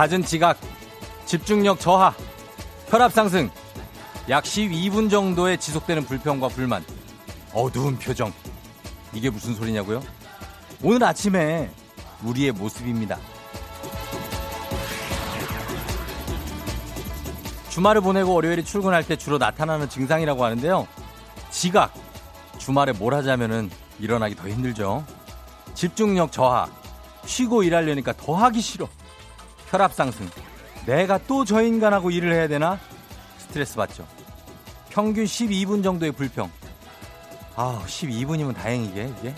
잦은 지각, 집중력 저하, 혈압 상승, 약 12분 정도의 지속되는 불평과 불만, 어두운 표정. 이게 무슨 소리냐고요? 오늘 아침에 우리의 모습입니다. 주말을 보내고 월요일에 출근할 때 주로 나타나는 증상이라고 하는데요. 지각. 주말에 뭘 하자면은 일어나기 더 힘들죠. 집중력 저하. 쉬고 일하려니까 더 하기 싫어. 혈압 상승. 내가 또 저 인간하고 일을 해야 되나? 스트레스 받죠. 평균 12분 정도의 불평. 아, 12분이면 다행이게, 이게.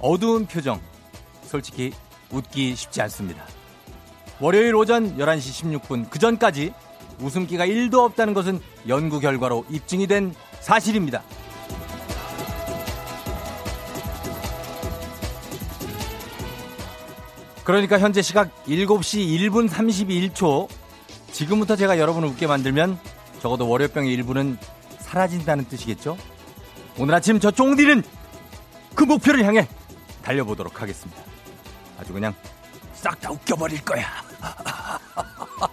어두운 표정. 솔직히 웃기 쉽지 않습니다. 월요일 오전 11시 16분 그 전까지 웃음기가 1도 없다는 것은 연구 결과로 입증이 된 사실입니다. 그러니까 현재 시각 7시 1분 31초. 지금부터 제가 여러분을 웃게 만들면 적어도 월요병의 일부는 사라진다는 뜻이겠죠? 오늘 아침 저 쫑디는 그 목표를 향해 달려보도록 하겠습니다. 아주 그냥 싹 다 웃겨버릴 거야.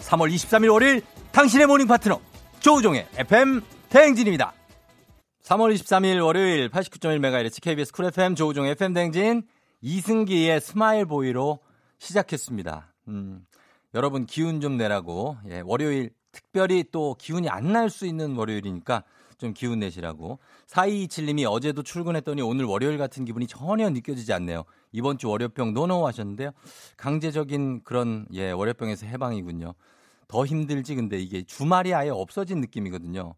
3월 23일 월요일 당신의 morning 파트너 조우종의 FM 대행진입니다. 3월 23일 월요일 89.1MHz KBS Cool FM 조우종의 FM 대행진 이승기의 Smile Boy로 시작했습니다. 음, 여러분 기운 좀 내라고 예, 월요일 특별히 또 기운이 안 날 수 있는 월요일이니까 좀 기운 내시라고. 4227님이 어제도 출근했더니 오늘 월요일 같은 기분이 전혀 느껴지지 않네요. 이번 주 월요병 no no 하셨는데요. 강제적인 그런 예, 월요병에서 해방이군요. 더 힘들지 근데 이게 주말이 아예 없어진 느낌이거든요.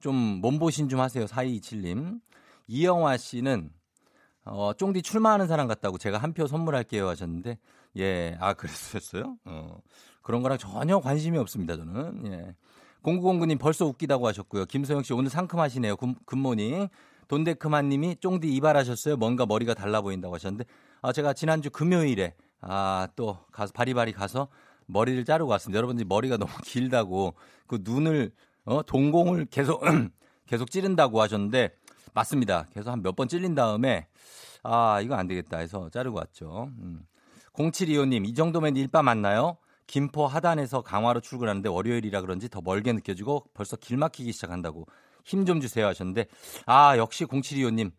좀 몸보신 좀 하세요. 4227님. 이영화 씨는 어, 쫑디 출마하는 사람 같다고 제가 한 표 선물할게요 하셨는데, 예, 아, 그랬었어요? 어, 그런 거랑 전혀 관심이 없습니다, 저는. 예. 0909님 벌써 웃기다고 하셨고요. 김소영 씨 오늘 상큼하시네요. good, good morning. 돈데크만 님이 쫑디 이발하셨어요? 뭔가 머리가 달라 보인다고 하셨는데, 아, 제가 지난주 금요일에, 아, 또 가서, 바리바리 가서 머리를 자르고 왔습니다. 여러분들이 머리가 너무 길다고 그 눈을, 어, 동공을 계속, 계속 찌른다고 하셨는데, 맞습니다. 계속 한 몇 번 찔린 다음에 아 이거 안 되겠다 해서 자르고 왔죠. 음. 0725님 이 정도면 일바 맞나요? 김포 하단에서 강화로 출근하는데 월요일이라 그런지 더 멀게 느껴지고 벌써 길 막히기 시작한다고 힘 좀 주세요 하셨는데 아 역시 0725님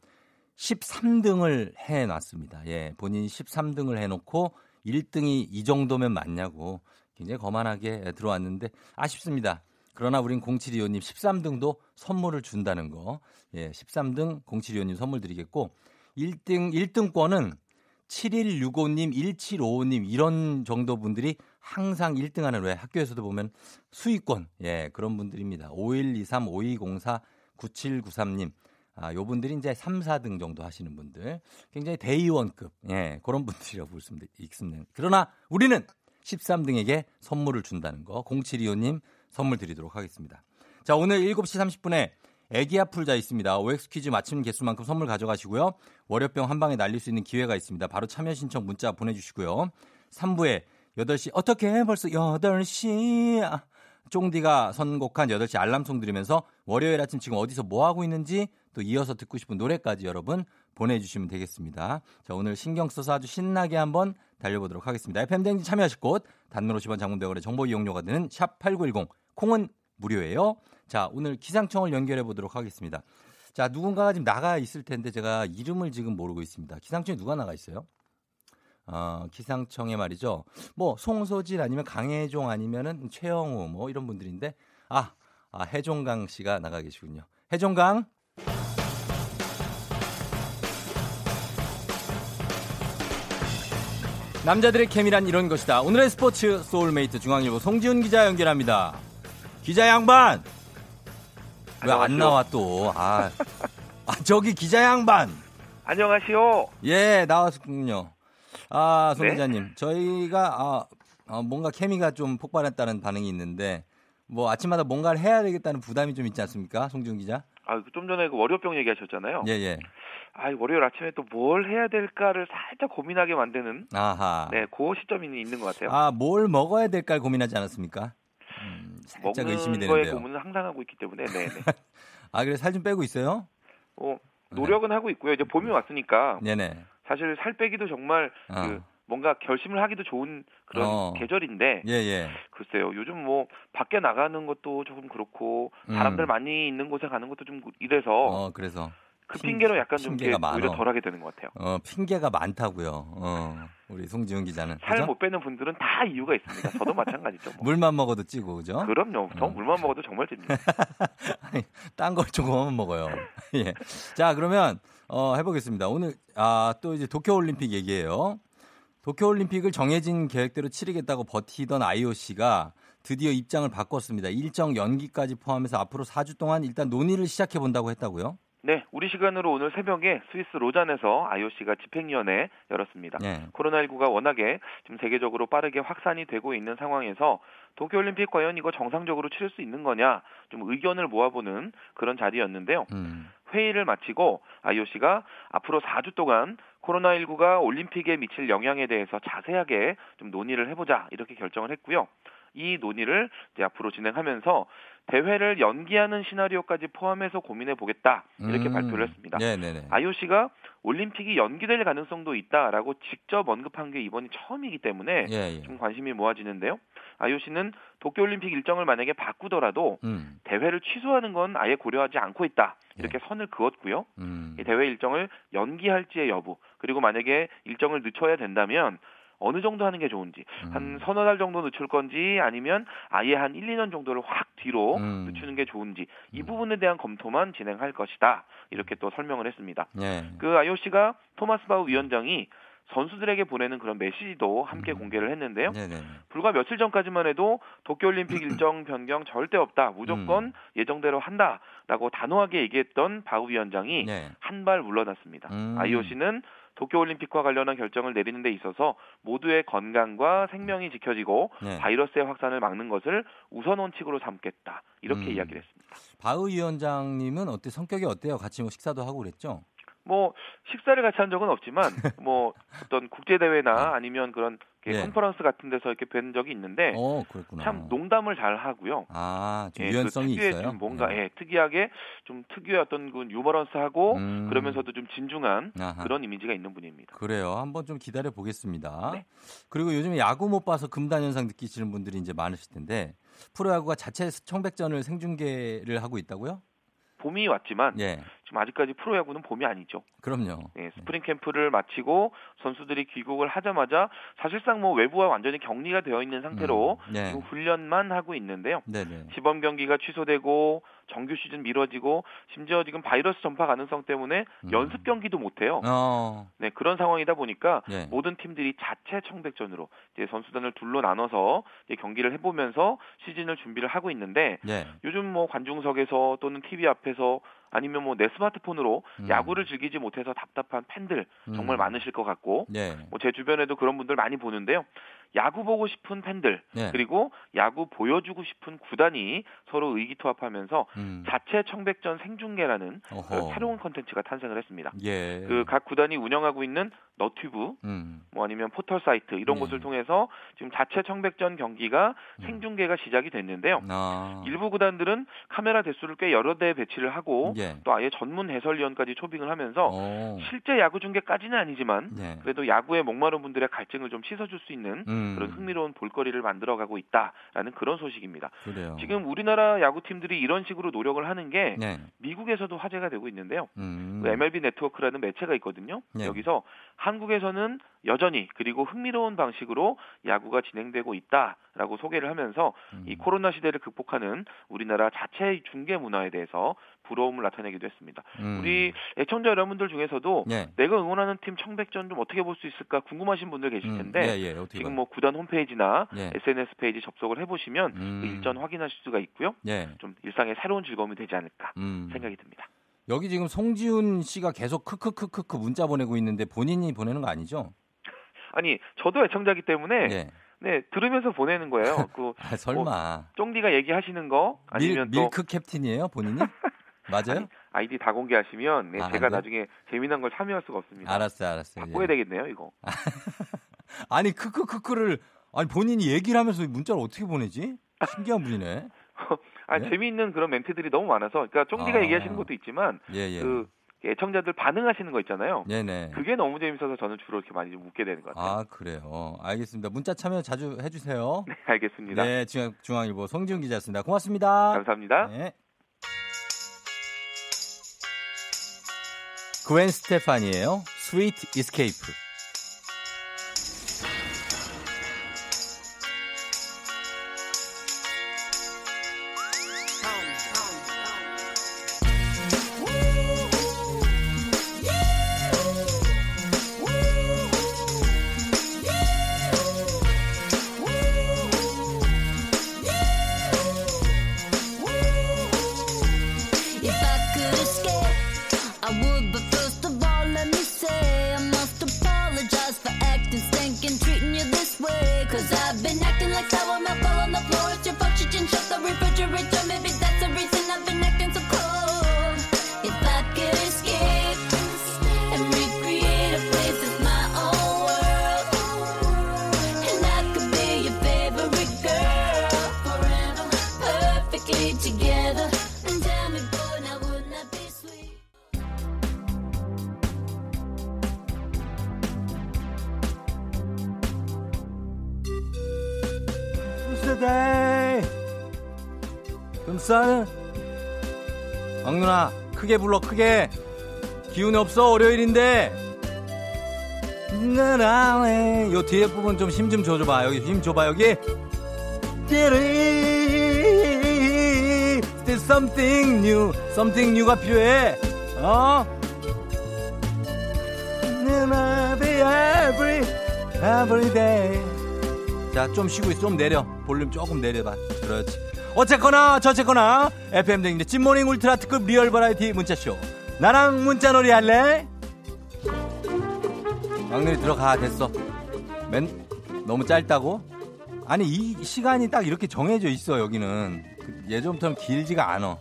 13등을 해놨습니다. 예 본인이 13등을 해놓고 1등이 이 정도면 맞냐고 굉장히 거만하게 들어왔는데 아쉽습니다. 그러나 우린 0725님 13등도 선물을 준다는 거. 예, 13등 0725님 선물 드리겠고 1등 1등권은 7165님, 1755님 이런 정도 분들이 항상 1등 하는 왜 학교에서도 보면 수익권 예, 그런 분들입니다. 5123 5204 9793님. 아, 요 분들이 이제 3, 4등 정도 하시는 분들. 굉장히 대의원급. 예, 그런 분들이라고 볼 수 있습니다. 그러나 우리는 13등에게 선물을 준다는 거. 0725님 선물 드리도록 하겠습니다. 자, 오늘 7시 30분에 애기야 풀자 있습니다. OX 퀴즈 맞춤 개수만큼 선물 가져가시고요. 월요병 한 방에 날릴 수 있는 기회가 있습니다. 바로 참여 신청 문자 보내주시고요. 3부에 8시 어떻게 벌써 8시 쫑디가 선곡한 8시 알람송 들으면서 월요일 아침 지금 어디서 뭐 하고 있는지 또 이어서 듣고 싶은 노래까지 여러분 보내주시면 되겠습니다. 자 오늘 신경 써서 아주 신나게 한번 달려보도록 하겠습니다. FM댕지 참여하실 곳 단문 50원 장문대원의 정보 이용료가 드는 샵8910 콩은 무료예요. 자, 오늘 기상청을 연결해 보도록 하겠습니다. 자, 누군가가 지금 나가 있을 텐데 제가 이름을 지금 모르고 있습니다. 기상청에 누가 나가 있어요? 어, 기상청에 말이죠. 뭐 송소진 아니면 강혜종 아니면은 최영우 뭐 이런 분들인데 아, 아 해종강 씨가 나가 계시군요. 해종강 남자들의 케미란 이런 것이다. 오늘의 스포츠 소울메이트 중앙일보 송지훈 기자 연결합니다. 기자 양반 왜 안 나와 또? 아, 아 저기 기자 양반. 안녕하시오. 예 나왔군요. 아, 송 네? 기자님, 저희가 아, 어, 뭔가 케미가 좀 폭발했다는 반응이 있는데 뭐 아침마다 뭔가를 해야 되겠다는 부담이 좀 있지 않습니까, 송지훈 기자? 아, 좀 전에 그 월요병 얘기하셨잖아요. 예, 예. 아, 월요일 아침에 또 뭘 해야 될까를 살짝 고민하게 만드는 아하. 네, 그 시점이 있는 것 같아요. 아, 뭘 먹어야 될까 고민하지 않았습니까? 음, 살짝 의심이 되는데요. 거에 고민을 항상 하고 있기 때문에, 네, 네. 아, 그래 살 좀 빼고 있어요? 어, 노력은 네. 하고 있고요. 이제 봄이 왔으니까. 네네. 사실 살 빼기도 정말 어. 그 뭔가 결심을 하기도 좋은 그런 어. 계절인데 예, 예. 글쎄요 요즘 뭐 밖에 나가는 것도 조금 그렇고 사람들 음. 많이 있는 곳에 가는 것도 좀 이래서 어, 그래서 그 핑계로 약간 좀 오히려 덜하게 되는 것 같아요. 어, 핑계가 많다고요. 어, 우리 송지훈 기자는. 살 못 빼는 분들은 다 이유가 있습니다. 저도 마찬가지죠. 뭐. 물만 먹어도 찌고, 그죠? 그럼요. 저 어. 물만 먹어도 정말 찝니다. 딴 걸 조금만 먹어요. 예. 자, 그러면, 어, 해보겠습니다. 오늘, 아, 또 이제 도쿄올림픽 얘기예요. 도쿄올림픽을 정해진 계획대로 치르겠다고 버티던 IOC가 드디어 입장을 바꿨습니다. 일정 연기까지 포함해서 앞으로 4주 동안 일단 논의를 시작해 본다고 했다고요? 네, 우리 시간으로 오늘 새벽에 스위스 로잔에서 IOC가 집행위원회 열었습니다. 네. 코로나19가 워낙에 지금 세계적으로 빠르게 확산이 되고 있는 상황에서 도쿄올림픽 과연 이거 정상적으로 치를 수 있는 거냐 좀 의견을 모아보는 그런 자리였는데요. 음. 회의를 마치고 IOC가 앞으로 4주 동안 코로나19가 올림픽에 미칠 영향에 대해서 자세하게 좀 논의를 해보자 이렇게 결정을 했고요. 이 논의를 이제 앞으로 진행하면서 대회를 연기하는 시나리오까지 포함해서 고민해 보겠다 이렇게 음. 발표를 했습니다. 네네네. IOC가 올림픽이 연기될 가능성도 있다라고 직접 언급한 게 이번이 처음이기 때문에 예, 예. 좀 관심이 모아지는데요. IOC는 도쿄올림픽 일정을 만약에 바꾸더라도 음. 대회를 취소하는 건 아예 고려하지 않고 있다 이렇게 예. 선을 그었고요. 음. 이 대회 일정을 연기할지의 여부 그리고 만약에 일정을 늦춰야 된다면 어느 정도 하는 게 좋은지 음. 한 서너 달 정도 늦출 건지 아니면 아예 한 1, 2년 정도를 확 뒤로 음. 늦추는 게 좋은지 이 음. 부분에 대한 검토만 진행할 것이다 이렇게 또 설명을 했습니다. 네. 그 IOC가 토마스 바우 위원장이 선수들에게 보내는 그런 메시지도 함께 음. 공개를 했는데요. 네네. 불과 며칠 전까지만 해도 도쿄올림픽 일정 변경 절대 없다. 무조건 음. 예정대로 한다라고 단호하게 얘기했던 바우 위원장이 네. 한발 물러났습니다. 음. IOC는 도쿄올림픽과 관련한 결정을 내리는 데 있어서 모두의 건강과 생명이 지켜지고 네. 바이러스의 확산을 막는 것을 우선 원칙으로 삼겠다. 이렇게 음. 이야기를 했습니다. 바우 위원장님은 어때 성격이 어때요? 같이 뭐 식사도 하고 그랬죠? 뭐 식사를 같이 한 적은 없지만 뭐 어떤 국제 대회나 네. 아니면 그런 예. 컨퍼런스 같은 데서 이렇게 뵌 적이 있는데 어, 참 농담을 잘 하고요. 아, 좀 예, 그 유연성이 그 있어요. 좀 뭔가 네. 예, 특이하게 좀 특유의 어떤 그 유머런스하고 음. 그러면서도 좀 진중한 아하. 그런 이미지가 있는 분입니다. 그래요. 한번 좀 기다려 보겠습니다. 네. 그리고 요즘에 야구 못 봐서 금단 현상 느끼시는 분들이 이제 많으실 텐데 프로야구가 자체 청백전을 생중계를 하고 있다고요? 봄이 왔지만 예. 지금 아직까지 프로야구는 봄이 아니죠. 그럼요. 네, 스프링 캠프를 마치고 선수들이 귀국을 하자마자 사실상 뭐 외부와 완전히 격리가 되어 있는 상태로 음, 네. 훈련만 하고 있는데요. 네네. 시범 경기가 취소되고 정규 시즌 미뤄지고 심지어 지금 바이러스 전파 가능성 때문에 음. 연습 경기도 못 해요. 어. 네, 그런 상황이다 보니까 네. 모든 팀들이 자체 청백전으로 이제 선수단을 둘로 나눠서 이제 경기를 해 보면서 시즌을 준비를 하고 있는데 네. 요즘 뭐 관중석에서 또는 TV 앞에서 아니면 뭐 내 스마트폰으로 음. 야구를 즐기지 못해서 답답한 팬들 정말 음. 많으실 것 같고 네. 뭐 제 주변에도 그런 분들 많이 보는데요. 야구 보고 싶은 팬들 네. 그리고 야구 보여주고 싶은 구단이 서로 의기투합하면서 음. 자체 청백전 생중계라는 그 새로운 컨텐츠가 탄생을 했습니다. 예. 그 각 구단이 운영하고 있는 너튜브 음. 뭐 아니면 포털 사이트 이런 예. 곳을 통해서 지금 자체 청백전 경기가 음. 생중계가 시작이 됐는데요. 아. 일부 구단들은 카메라 대수를 꽤 여러 대 배치를 하고 예. 또 아예 전문 해설위원까지 초빙을 하면서 오. 실제 야구 중계까지는 아니지만 예. 그래도 야구에 목마른 분들의 갈증을 좀 씻어줄 수 있는 음. 음. 그런 흥미로운 볼거리를 만들어가고 있다라는 그런 소식입니다. 그래요. 지금 우리나라 야구팀들이 이런 식으로 노력을 하는 게 네. 미국에서도 화제가 되고 있는데요. 음. 그 MLB 네트워크라는 매체가 있거든요. 네. 여기서 한국에서는 여전히 그리고 흥미로운 방식으로 야구가 진행되고 있다라고 소개를 하면서 음. 이 코로나 시대를 극복하는 우리나라 자체 중계 문화에 대해서 부러움을 나타내기도 했습니다. 음. 우리 애청자 여러분들 중에서도 네. 내가 응원하는 팀 청백전 좀 어떻게 볼 수 있을까 궁금하신 분들 계실 음. 텐데 음. 예, 예. 지금 뭐 구단 홈페이지나 예. SNS 페이지 접속을 해보시면 음. 그 일전 확인하실 수가 있고요. 예. 좀 일상의 새로운 즐거움이 되지 않을까 음. 생각이 듭니다. 여기 지금 송지훈 씨가 계속 크크크크크 문자 보내고 있는데 본인이 보내는 거 아니죠? 아니 저도 애청자기 때문에 네. 네, 들으면서 보내는 거예요. 그 아, 설마. 뭐, 쫑디가 얘기하시는 거 아니면 밀, 밀크 캡틴이에요, 본인이? 맞아요? 아니, 디다 공개하시면 네, 아, 제가 나중에 재미난 걸 참여할 수가 없습니다. 알았어요, 알았어요. 바꿔야 예. 되겠네요, 이거. 아니, 크크크크를 아니 본인이 얘기를 하면서 문자를 어떻게 보내지? 신기한 분이네. 아, 네? 재미있는 그런 멘트들이 너무 많아서, 그러니까 쫑디가 아, 얘기하시는 것도 있지만, 예, 예. 그 애청자들 반응하시는 거 있잖아요. 네네. 그게 너무 재밌어서 저는 주로 이렇게 많이 좀 묻게 되는 것 같아요. 아 그래요. 알겠습니다. 문자 참여 자주 해주세요. 네, 알겠습니다. 네, 중앙, 중앙일보 송지훈 기자였습니다. 고맙습니다. 감사합니다. 네. 그웬 스테파니에요. Sweet Escape. 크게 불러 크게. 기운 없어 월요일인데. 나라네. 요 뒤에 부분 좀 힘 좀 줘줘봐. 여기 힘 줘봐 여기. There's something new, something new가 필요해. 어? every, every day. 자, 좀 쉬고 있어. 좀 내려. 볼륨 조금 내려봐. 그렇지. 어쨌거나 저쨌거나 FM 댕진 찐모닝 울트라 특급 real variety 문자쇼 나랑 문자놀이 할래? 막내리 들어가 됐어 man 너무 짧다고? 아니 이 시간이 딱 이렇게 정해져 있어 여기는 그 예전부터 길지가 않아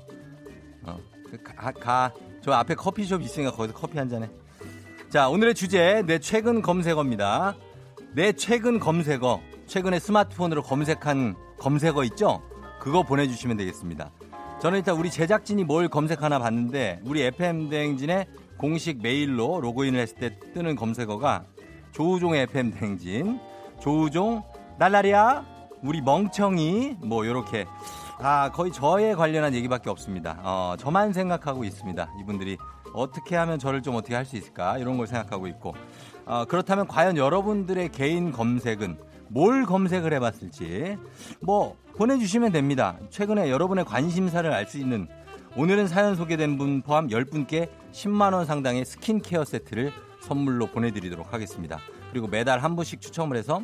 어, 그 가, 가. 저 앞에 커피숍 있으니까 거기서 커피 한 잔해 자 오늘의 주제 내 최근 검색어입니다 내 최근 검색어 최근에 스마트폰으로 검색한 검색어 있죠? 그거 보내주시면 되겠습니다. 저는 일단 우리 제작진이 뭘 검색하나 봤는데 우리 FM 대행진의 공식 메일로 로그인을 했을 때 뜨는 검색어가 조우종의 FM 대행진, 조우종, 날라리야, 우리 멍청이 뭐 요렇게 아 거의 저에 관련한 얘기밖에 없습니다. 어, 저만 생각하고 있습니다. 이분들이 어떻게 하면 저를 좀 어떻게 할 수 있을까 이런 걸 생각하고 있고 어, 그렇다면 과연 여러분들의 개인 검색은 뭘 검색을 해봤을지 뭐 보내주시면 됩니다. 최근에 여러분의 관심사를 알 수 있는 오늘은 사연 소개된 분 포함 10분께 10만원 상당의 스킨케어 세트를 선물로 보내드리도록 하겠습니다. 그리고 매달 한 분씩 추첨을 해서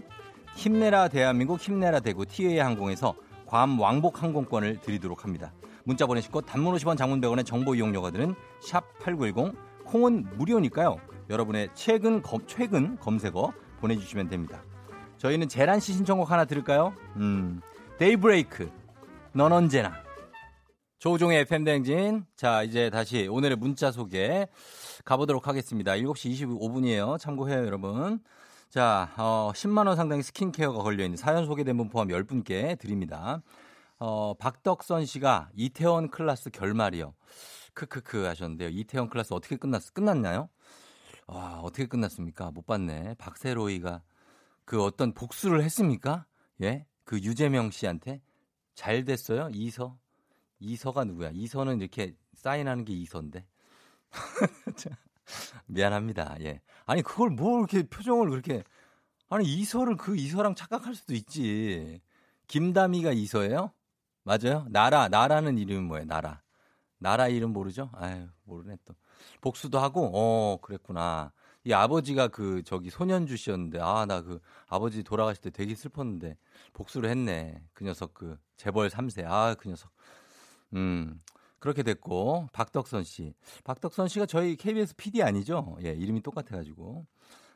힘내라 대한민국 힘내라 대구 티웨이 항공에서 괌 왕복 항공권을 드리도록 합니다. 문자 보내시고 단문 50원 장문 100원의 정보 이용료가 드는 샵 8910 콩은 무료니까요. 여러분의 최근 검, 최근 검색어 보내주시면 됩니다. 저희는 재란 씨 신청곡 하나 들을까요? 음, 데이브레이크. 넌 언제나. 조종의 FM대행진. 자, 이제 다시 오늘의 문자 소개 가보도록 하겠습니다. 7시 25분이에요. 참고해요, 여러분. 자, 어, 10만원 상당의 스킨케어가 걸려있는 사연 소개된 분 포함 10분께 드립니다. 어, 박덕선 씨가 이태원 클라스 결말이요. 크크크 하셨는데요. 이태원 클라스 어떻게 끝났, 끝났나요? 와, 어떻게 끝났습니까? 못 봤네. 박세로이가 그 어떤 복수를 했습니까? 예? 그 유재명 씨한테 잘 됐어요? 이서? 이서가 누구야? 이서는 이렇게 사인하는 게 이서인데. 미안합니다. 예. 아니 그걸 뭐 이렇게 표정을 그렇게 아니 이서를 그 이서랑 착각할 수도 있지. 김다미가 이서예요? 맞아요? 나라 나라는 이름이 뭐예요? 나라. 나라 이름 모르죠? 아유 모르네 또. 복수도 하고 어 그랬구나. 이 아버지가 그 저기 소년주 씨였는데 아 나 그 아버지 돌아가실 때 되게 슬펐는데 복수를 했네. 그 녀석 그 재벌 3세. 아 그 녀석. 음. 그렇게 됐고 박덕선 씨. 박덕선 씨가 저희 KBS PD 아니죠? 예, 이름이 똑같아 가지고.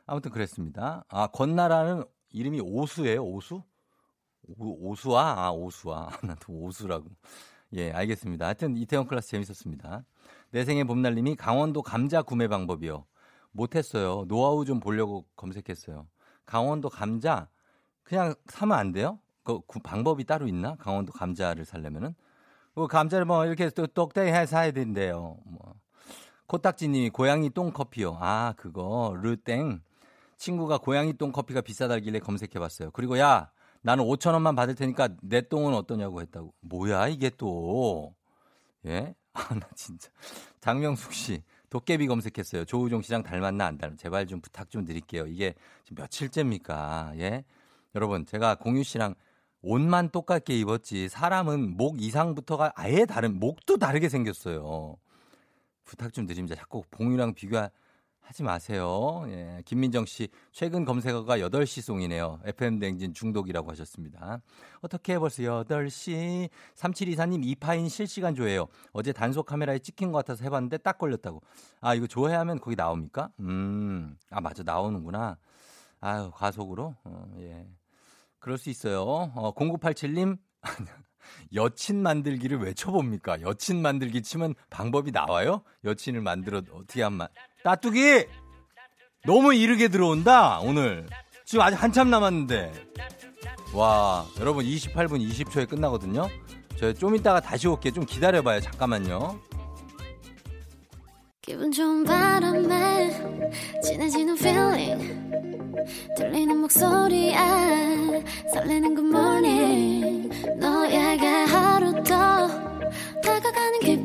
아무튼 그랬습니다. 아, 권나라는 이름이 오수예요. 오수? 오, 오수아? 아, 오수아. 나도 오수라고. 예, 알겠습니다. 하여튼 이태원 클래스 재밌었습니다. 내 생의 봄날님이 강원도 감자 구매 방법이요. 못했어요. 노하우 좀 보려고 검색했어요. 강원도 감자 그냥 사면 안 돼요? 그, 그 방법이 따로 있나? 강원도 감자를 살려면은 그 감자를 뭐 이렇게 또 똑대해 사야 된대요. 뭐 코딱지님이 고양이 똥 커피요. 아 그거 르땡 친구가 고양이 똥 커피가 비싸다길래 검색해봤어요. 그리고 야 나는 5천 원만 받을 테니까 내 똥은 어떠냐고 했다고. 뭐야 이게 또 예? 아 나 진짜 장명숙 씨 도깨비 검색했어요. 조우종 시장 닮았나 안 닮았나 제발 좀 부탁 좀 드릴게요. 이게 지금 며칠째입니까? 예? 여러분 제가 공유 씨랑 옷만 똑같게 입었지 사람은 목 이상부터가 아예 다른 목도 다르게 생겼어요. 부탁 좀 드립니다. 자꾸 봉유랑 비교 하 지 마세요. 예. 김민정 씨, 최근 검색어가 8시 송이네요. FM 댕진 중독이라고 하셨습니다. 어떻게 벌써 8시? 3724님, 이파인 실시간 조회요. 어제 단속 카메라에 찍힌 것 같아서 해봤는데 딱 걸렸다고. 아, 이거 조회하면 거기 나옵니까? 음, 아, 맞아. 나오는구나. 아유, 과속으로? 어, 예. 그럴 수 있어요. 어, 0987님, 여친 만들기를 왜 쳐봅니까? 여친 만들기 치면 방법이 나와요? 여친을 만들어 어떻게 한만 따뚜기 너무 이르게 들어온다 오늘. 지금 아직 한참 남았는데. 와 여러분 28분 20초에 끝나거든요. 저 좀 이따가 다시 올게 좀 기다려봐요. 잠깐만요. 기분 좋은 바람에 진해지는 feeling. 들리는 목소리에 설레는 good morning. 너에게 하루 더 다가가는 기분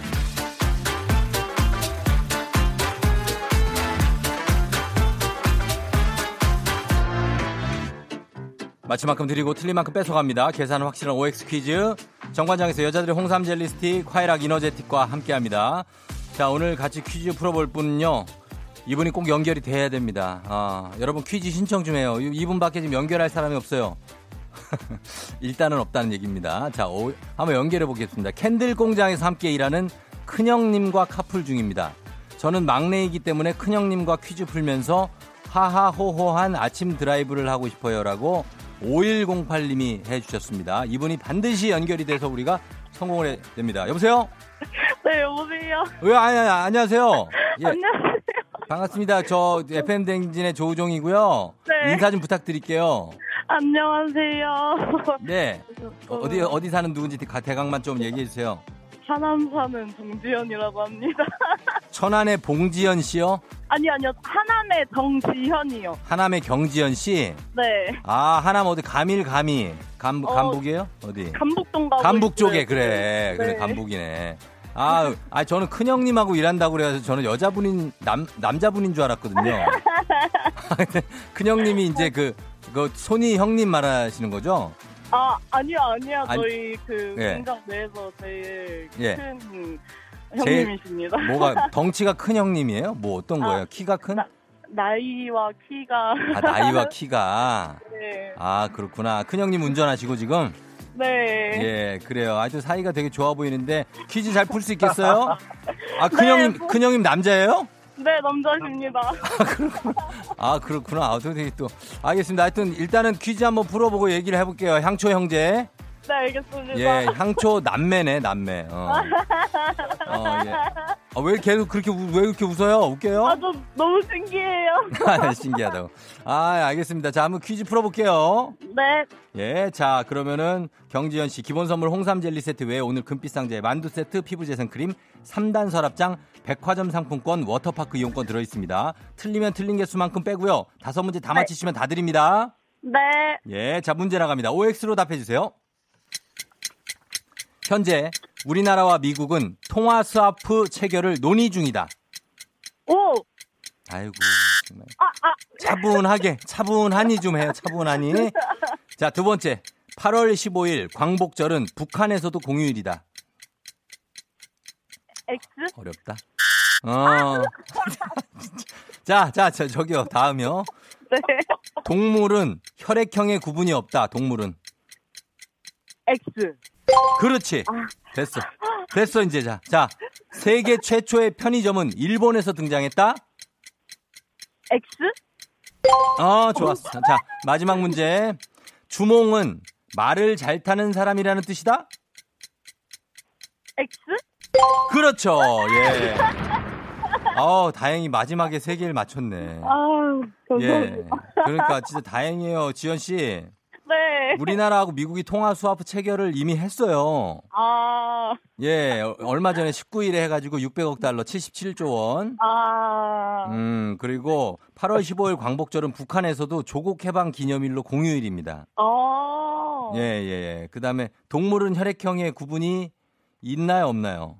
마치 만큼 드리고 틀린 만큼 뺏어갑니다. 계산은 확실한 OX 퀴즈. 정관장에서 여자들의 홍삼 젤리 스틱, 화이락 이너제틱과 함께 합니다. 자 오늘 같이 퀴즈 풀어볼 분은요. 이분이 꼭 연결이 돼야 됩니다. 아, 여러분 퀴즈 신청 좀 해요. 이분밖에 지금 연결할 사람이 없어요. 일단은 없다는 얘기입니다. 자, 오, 한번 연결해 보겠습니다. candle 공장에서 함께 일하는 큰형님과 카풀 중입니다. 저는 막내이기 때문에 큰형님과 퀴즈 풀면서 하하호호한 아침 드라이브를 하고 싶어요라고 5108님이 해주셨습니다. 이분이 반드시 연결이 돼서 우리가 성공을 해야 됩니다. 여보세요? 네, 여보세요? 왜, 아니, 아니, 안녕하세요. 예. 안녕하세요. 반갑습니다. 저 FM 댕진의 조우종이고요. 네. 인사 좀 부탁드릴게요. 안녕하세요. 네. 어디 어디 사는 누군지 대강만 좀 얘기해 주세요. 하남 사는 정지현이라고 합니다. 천안의 봉지현 씨요? 아니 아니요. 하남의 정지현이요. 하남의 경지현 씨? 네. 아, 하남 어디 감일 감이. 감 어, 감북이에요? 어디? 감북동 가 감북 쪽에 그래. 네. 그래 감북이네. 아, 아 저는 큰 형님하고 일한다고 그래서 저는 여자분인 남 남자분인 줄 알았거든요. 큰 형님이 이제 그, 그 손이 형님 말하시는 거죠? 아 아니요 아니요 저희 그 예. 공장 내에서 제일 예. 큰 형님이십니다. 뭐가 덩치가 큰 형님이에요? 뭐 어떤 아, 거예요? 키가 큰? 나, 나이와 키가. 아 나이와 키가. 네. 아 그렇구나. 큰 형님 운전하시고 지금. 네. 예, 그래요. 아주 사이가 되게 좋아 보이는데 퀴즈 잘 풀 수 있겠어요? 아, 큰형님, 네, 큰형님 남자예요? 네, 남자십니다. 아, 그렇구나. 아, 그렇구나. 아, 되게 또. 알겠습니다. 하여튼 일단은 퀴즈 한번 풀어보고 얘기를 해볼게요. 향초 형제. 네, 알겠습니다. 예, 향초 남매네, 남매. 어. 어, 예. 아, 왜 계속 그렇게, 우, 왜 이렇게 웃어요? 웃겨요? 아, 저 너무 신기해요. 아, 신기하다고. 아, 알겠습니다. 자, 한번 퀴즈 풀어볼게요. 네. 예, 자, 그러면은 경지현 씨 기본 선물 홍삼 젤리 세트 외에 오늘 금빛 상자에 만두 세트, 피부 재생 크림, 3단 서랍장, 백화점 상품권, 워터파크 이용권 들어 있습니다. 틀리면 틀린 개수만큼 빼고요. 다섯 문제 다 네. 맞히시면 다 드립니다. 네. 예, 자, 문제 나갑니다. OX로 답해 주세요. 현재 우리나라와 미국은 통화 스와프 체결을 논의 중이다. 오. 아이고 정말. 아, 아. 차분하게 차분하니 좀 해요. 차분하니. 자, 두 번째. 8월 15일 광복절은 북한에서도 공휴일이다. X? 어렵다. 어. 자, 자, 저, 저기요. 다음이요. 네. 동물은 혈액형의 구분이 없다. 동물은. X. 그렇지. 아. 됐어. 됐어, 이제. 자, 자. 세계 최초의 편의점은 일본에서 등장했다. X? 어, 좋았어. 자, 마지막 문제. 주몽은 말을 잘 타는 사람이라는 뜻이다? X? 그렇죠. 예. 어, 다행히 마지막에 세 개를 맞췄네. 아, 감사합니다. 예. 그러니까 진짜 다행이에요, 지연 씨. 네. 우리나라하고 미국이 통화 수화프 체결을 이미 했어요. 아. 예, 얼마 전에 19일에 해가지고 600억 달러 77조 원. 아. 음, 그리고 8월 15일 광복절은 북한에서도 조국 해방 기념일로 공휴일입니다. 아. 예, 예, 예. 그 다음에 동물은 혈액형의 구분이 있나요, 없나요?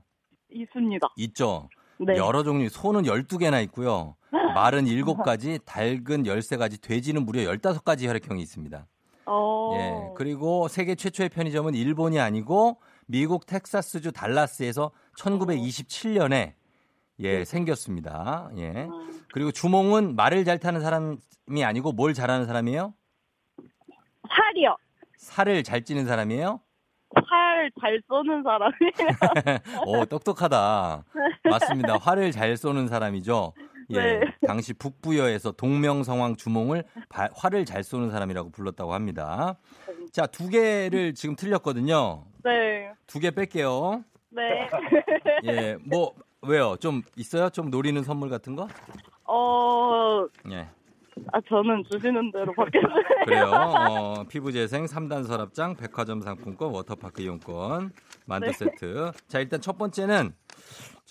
있습니다. 있죠. 네. 여러 종류, 소는 12개나 있고요. 말은 7가지, 닭은 13가지, 돼지는 무려 15가지 혈액형이 있습니다. 어. 예. 그리고 세계 최초의 편의점은 일본이 아니고 미국 텍사스주 달라스에서 1927년에 예, 네. 생겼습니다. 예. 그리고 주몽은 말을 잘 타는 사람이 아니고 뭘 잘하는 사람이에요? 살이요. 살을 잘 찌는 사람이에요? 활 잘 쏘는 사람이에요. 오, 똑똑하다. 맞습니다. 활을 잘 쏘는 사람이죠. 예, 네. 당시 북부여에서 동명성왕 주몽을 바, 활을 잘 쏘는 사람이라고 불렀다고 합니다. 자, 두 개를 지금 틀렸거든요. 네. 두 개 뺄게요. 네. 예, 뭐 왜요? 좀 있어요? 좀 노리는 선물 같은 거? 어. 예. 아, 저는 주시는 대로 받겠어요. 그래요. 어, 피부재생 3단 서랍장, 백화점 상품권, 워터파크 이용권, 만두 네. 세트. 자, 일단 첫 번째는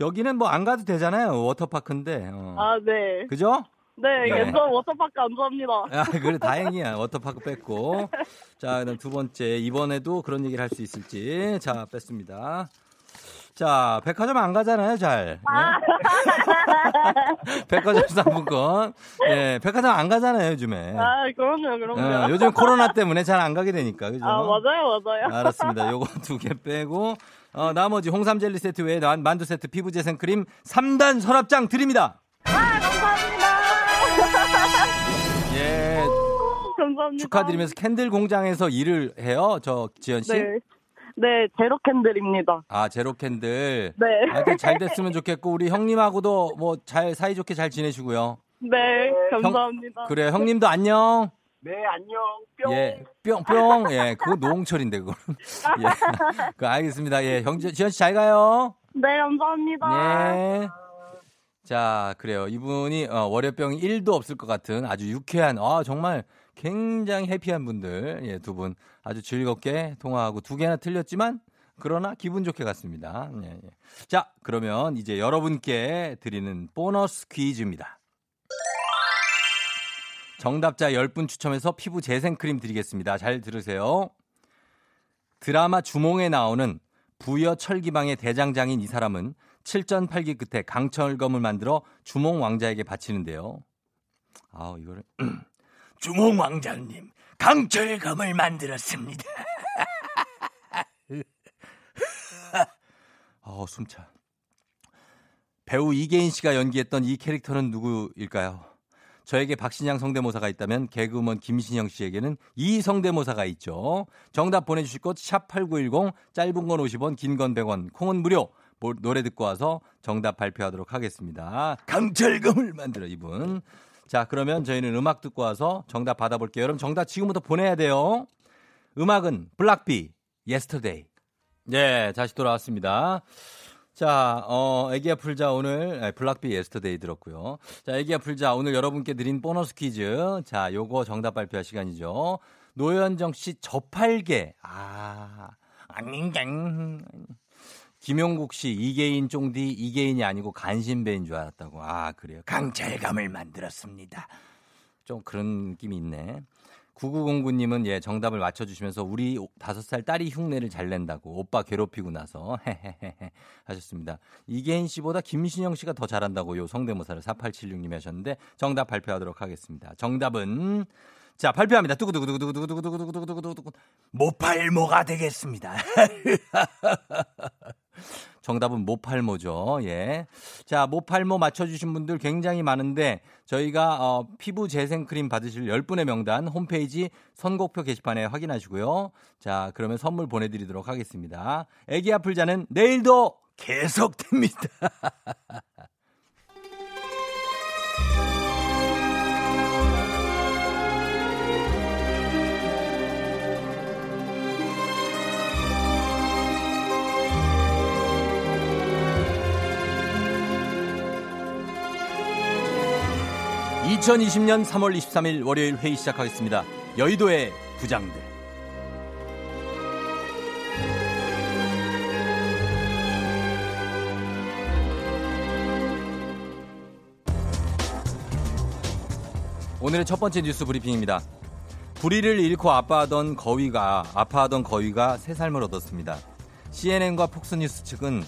여기는 뭐 안 가도 되잖아요. 워터파크인데. 어. 아, 네. 그죠? 네, 네. 예전 워터파크 안 좋아합니다. 아, 그래, 다행이야. 워터파크 뺐고. 자, 그럼 두 번째. 이번에도 그런 얘기를 할 수 있을지. 자, 뺐습니다. 자, 백화점 안 가잖아요, 잘. 아. 예? 백화점 상품권. 예, 백화점 안 가잖아요, 요즘에. 아, 그럼요, 그럼요. 예, 요즘 코로나 때문에 잘 안 가게 되니까, 그죠? 아, 맞아요, 맞아요. 알았습니다. 요거 두 개 빼고, 어, 나머지 홍삼 젤리 세트 외에 만두 세트, 피부 재생 크림 3단 서랍장 드립니다. 아, 감사합니다. 예. 감사합니다. 축하드리면서 candle 공장에서 일을 해요, 저 지연 씨. 네. 네, 제로 캔들입니다. 아, 제로 캔들. 네. 하여튼 잘 됐으면 좋겠고 우리 형님하고도 뭐 잘 사이좋게 잘 지내시고요. 네, 감사합니다. 형, 그래, 형님도 안녕. 네, 안녕. 뿅. 예, 뿅, 뿅. 예, 그거 노홍철인데, 그거. 예. 그, 알겠습니다. 예, 형, 지현 씨 잘 가요. 네, 감사합니다. 네. 자, 그래요. 이분이, 어, 월요병이 1도 없을 것 같은 아주 유쾌한, 아, 정말 굉장히 해피한 분들, 예, 두 분 아주 즐겁게 통화하고 두 개나 틀렸지만 그러나 기분 좋게 갔습니다. 예, 예. 자, 그러면 이제 여러분께 드리는 보너스 퀴즈입니다. 정답자 10분 추첨해서 피부 재생크림 드리겠습니다. 잘 들으세요. 드라마 주몽에 나오는 부여 철기방의 대장장인 이 사람은 7전 8기 끝에 강철검을 만들어 주몽 왕자에게 바치는데요. 아, 이거를 주몽 왕자님, 강철검을 만들었습니다. 어, 숨차. 배우 이계인 씨가 연기했던 이 캐릭터는 누구일까요? 저에게 박신양 성대모사가 있다면 개그우먼 김신영 씨에게는 이 성대모사가 있죠. 정답 보내주실 곳 샵8910 짧은 건 50원 긴 건 100원 콩은 무료 노래 듣고 와서 정답 발표하도록 하겠습니다. 강철금을 만들어 이분. 자, 그러면 저희는 음악 듣고 와서 정답 받아볼게요. 여러분 정답 지금부터 보내야 돼요. 음악은 블락비, 예스터데이. 네, 다시 돌아왔습니다. 자, 어, 애기야 풀자 오늘 블락비 예스터데이 들었고요. 자, 애기야 풀자 오늘 여러분께 드린 보너스 퀴즈. 자, 요거 정답 발표할 시간이죠. 노현정 씨 저팔계. 아, 아닌gang. 김용국 씨, 이계인 쫑디, 이계인이 아니고 간신배인 줄 알았다고. 아, 그래요. 강철감을 만들었습니다. 좀 그런 느낌이 있네. 9909님은 예, 정답을 맞춰주시면서 우리 다섯 살 딸이 흉내를 잘 낸다고 오빠 괴롭히고 나서 헤헤헤 하셨습니다. 이계인 씨보다 김신영 씨가 더 잘한다고 요 성대모사를 4876님이 하셨는데 정답 발표하도록 하겠습니다. 정답은 자, 발표합니다. 두구두구두구두구두구두구두구두구두구 모팔모가 되겠습니다. 정답은 모팔모죠. 예. 자, 모팔모 맞춰주신 분들 굉장히 많은데 저희가 어, 피부 재생 크림 받으실 10분의 명단 홈페이지 선곡표 게시판에 확인하시고요. 자, 그러면 선물 보내드리도록 하겠습니다. 애기 아플 자는 내일도 계속됩니다. 2020년 3월 23일 월요일 회의 시작하겠습니다. 여의도의 부장들. 오늘의 첫 번째 뉴스 브리핑입니다. 불의를 잃고 아파하던 거위가 아파하던 거위가 새 삶을 얻었습니다. CNN과 폭스뉴스 측은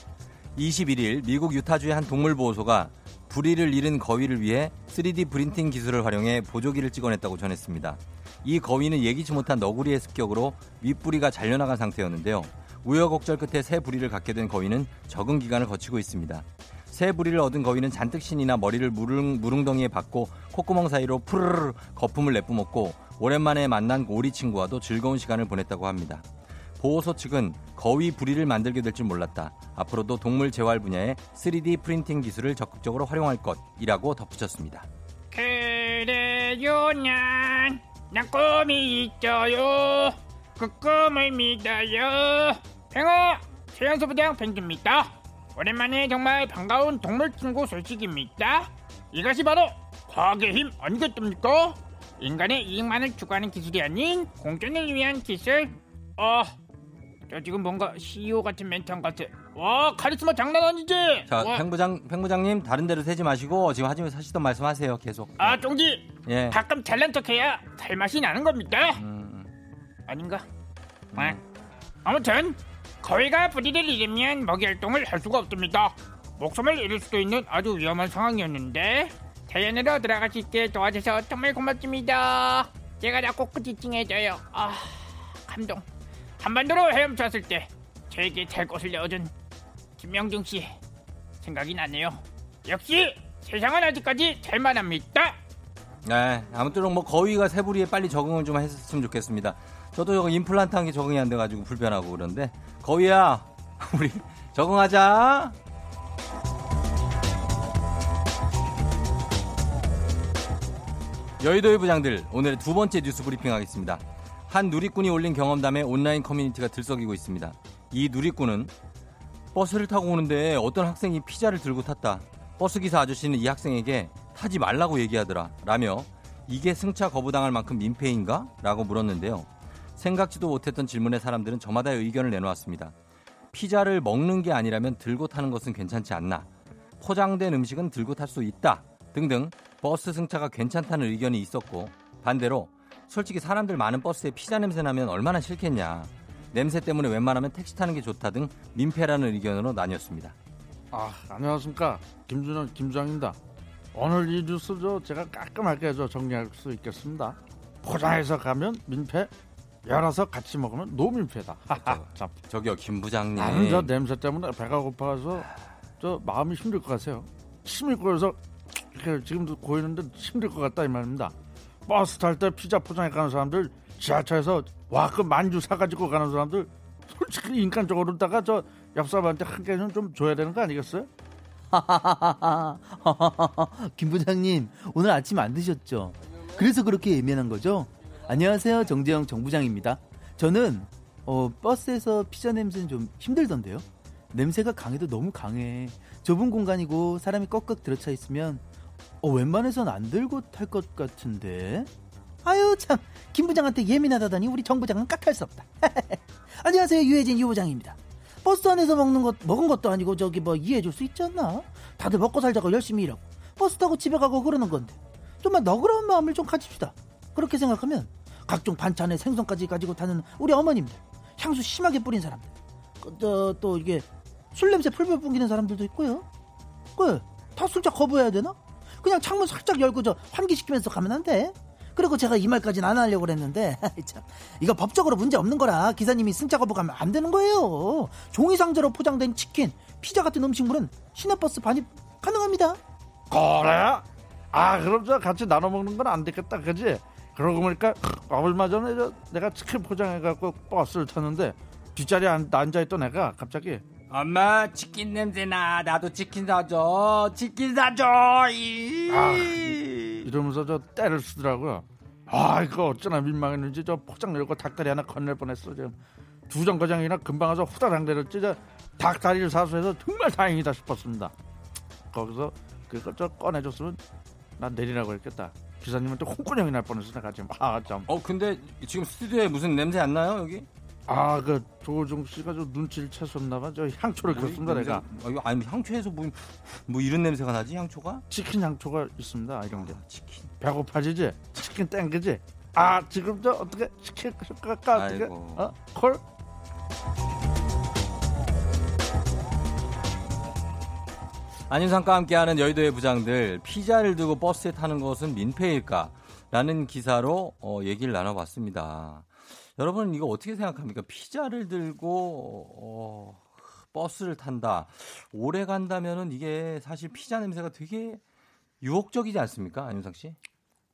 21일 미국 유타주의 한 동물보호소가 불의를 잃은 거위를 위해 3D 프린팅 기술을 활용해 보조기를 찍어냈다고 전했습니다. 이 거위는 예기치 못한 너구리의 습격으로 윗부리가 잘려나간 상태였는데요. 우여곡절 끝에 새 부리를 갖게 된 거위는 적응 기간을 거치고 있습니다. 새 부리를 얻은 거위는 잔뜩 신이나 머리를 무릉, 무릉덩이에 박고 콧구멍 사이로 푸르르 거품을 내뿜었고 오랜만에 만난 오리 친구와도 즐거운 시간을 보냈다고 합니다. 보호소 측은 거위 부리를 만들게 될 줄 몰랐다. 앞으로도 동물 재활 분야에 3D 프린팅 기술을 적극적으로 활용할 것이라고 덧붙였습니다. 그래요, 난, 난 꿈이 있어요. 그 꿈을 믿어요. 팽어, 최연소부장 펭귄입니다. 오랜만에 정말 반가운 동물 친구 소식입니다. 이것이 바로 과학의 힘 아니겠습니까? 인간의 이익만을 추구하는 기술이 아닌 공존을 위한 기술. 어, 저 지금 뭔가 CEO 같은 멘트 한것 같아. 와 카리스마 장난 아니지? 자, 팽부장 팽부장님 다른 데로 새지 마시고 지금 하시면 하시던 말씀하세요 계속. 아 쫑지. 예. 가끔 잘난 척해야 살맛이 나는 겁니다. 음. 음. 아닌가? 음. 아. 아무튼 거위가 부리를 잃으면 먹이 활동을 할 수가 없습니다. 목숨을 잃을 수도 있는 아주 위험한 상황이었는데 자연으로 들어갈 수 있게 도와줘서 정말 고맙습니다. 제가 자꾸 끝이 찡해져요. 아 감동. 한반도로 헤엄쳤을 때 저에게 될 것을 내어준 김명중 씨 생각이 나네요. 역시 세상은 아직까지 잘만합니다. 네, 아무쪼록 뭐 거위가 새부리에 빨리 적응을 좀 했으면 좋겠습니다. 저도 이거 임플란트 한 게 적응이 안 돼가지고 불편하고 그런데 거위야, 우리 적응하자. 여의도의 부장들 오늘의 두 번째 뉴스 브리핑 하겠습니다. 한 누리꾼이 올린 경험담에 온라인 커뮤니티가 들썩이고 있습니다. 이 누리꾼은 버스를 타고 오는데 어떤 학생이 피자를 들고 탔다. 버스 기사 아저씨는 이 학생에게 타지 말라고 얘기하더라. 라며 이게 승차 거부당할 만큼 민폐인가? 라고 물었는데요. 생각지도 못했던 질문에 사람들은 저마다의 의견을 내놓았습니다. 피자를 먹는 게 아니라면 들고 타는 것은 괜찮지 않나. 포장된 음식은 들고 탈 수 있다. 등등 버스 승차가 괜찮다는 의견이 있었고 반대로 솔직히 사람들 많은 버스에 피자 냄새 나면 얼마나 싫겠냐. 냄새 때문에 웬만하면 택시 타는 게 좋다 등 민폐라는 의견으로 나뉘었습니다. 아, 안녕하십니까. 김준호, 김주장입니다. 오늘 이 뉴스 저 제가 깔끔하게 저 정리할 수 있겠습니다. 포장해서 가면 민폐, 열어서 같이 먹으면 노민폐다. 저, 저기요, 김 부장님. 나는 저 냄새 때문에 배가 고파서 저 마음이 힘들 것 같아요. 침이 고여서 지금도 고이는데 힘들 것 같다 이 말입니다. 버스 탈 때 피자 포장해 가는 사람들 지하철에서 와 그 만주 사가지고 가는 사람들 솔직히 인간적으로다가 저 옆 사람한테 한 개는 좀 줘야 되는 거 아니겠어요? 김 부장님 오늘 아침 안 드셨죠? 그래서 그렇게 예민한 거죠? 안녕하세요 정재영 정부장입니다. 저는 어, 버스에서 피자 냄새는 좀 힘들던데요. 냄새가 강해도 너무 강해. 좁은 공간이고 사람이 꺽꺽 들어차 있으면 어, 웬만해선 안 들고 탈 것 같은데. 아유 참, 김 부장한테 예민하다더니 우리 정 부장은 깍할 수 없다. 안녕하세요 유해진 유 부장입니다. 버스 안에서 먹는 것 먹은 것도 아니고 저기 뭐 이해해줄 수 않나? 다들 먹고 살자고 열심히 일하고 버스 타고 집에 가고 그러는 건데 좀만 너그러운 마음을 좀 가집시다. 그렇게 생각하면 각종 반찬에 생선까지 가지고 타는 우리 어머님들, 향수 심하게 뿌린 사람들, 그, 또, 또 이게 술 냄새 풀풀 풍기는 사람들도 있고요. 그, 다 술자 거부해야 되나? 그냥 창문 살짝 열고 저 환기시키면서 가면 안 돼? 그리고 제가 이 말까지는 안 하려고 그랬는데 참, 이거 법적으로 문제 없는 거라 기사님이 승차 거부가면 안 되는 거예요. 종이 상자로 포장된 치킨, 피자 같은 음식물은 시내버스 반입 가능합니다. 그래? 아 그럼 저 같이 나눠 먹는 건 안 되겠다, 그지? 그러고 보니까 얼마 전에 저 내가 치킨 포장해갖고 버스를 탔는데 뒷자리에 앉아있던 애가 갑자기 엄마 치킨 냄새나. 나도 치킨 사줘. 치킨 사줘. 이. 아, 이러면서 저 때를 쓰더라고요. 아 이거 어쩌나 민망했는지 저 포장 열고 닭다리 하나 건넬 뻔했어 지금. 두 정거장이나 금방 와서 후다닥 내렸지 저 닭다리를 사수해서 정말 다행이다 싶었습니다. 거기서 그거 저 꺼내줬으면 난 내리라고 했겠다. 기사님한테 홍군형이 날 뻔했어 내가 지금. 아참. 어 근데 지금 스튜디오에 무슨 냄새 안 나요 여기? 아, 그 조종 씨가 좀 눈치를 채셨나봐. 저 향초를 꼈습니다, 내가. 아, 아니 향초에서 뭐, 뭐 이런 냄새가 나지? 향초가? 치킨 향초가 있습니다, 이런 게. 아, 치킨. 배고파지지? 치킨 땡기지? 아, 지금 저 어떻게 치킨 깎까 어떻게? 어, 콜? 안윤상과 함께하는 여의도의 부장들 피자를 두고 버스에 타는 것은 민폐일까? 라는 기사로 어, 얘기를 나눠봤습니다. 여러분 이거 어떻게 생각합니까? 피자를 들고 어, 버스를 탄다. 오래 간다면은 이게 사실 피자 냄새가 되게 유혹적이지 않습니까? 안윤상 씨?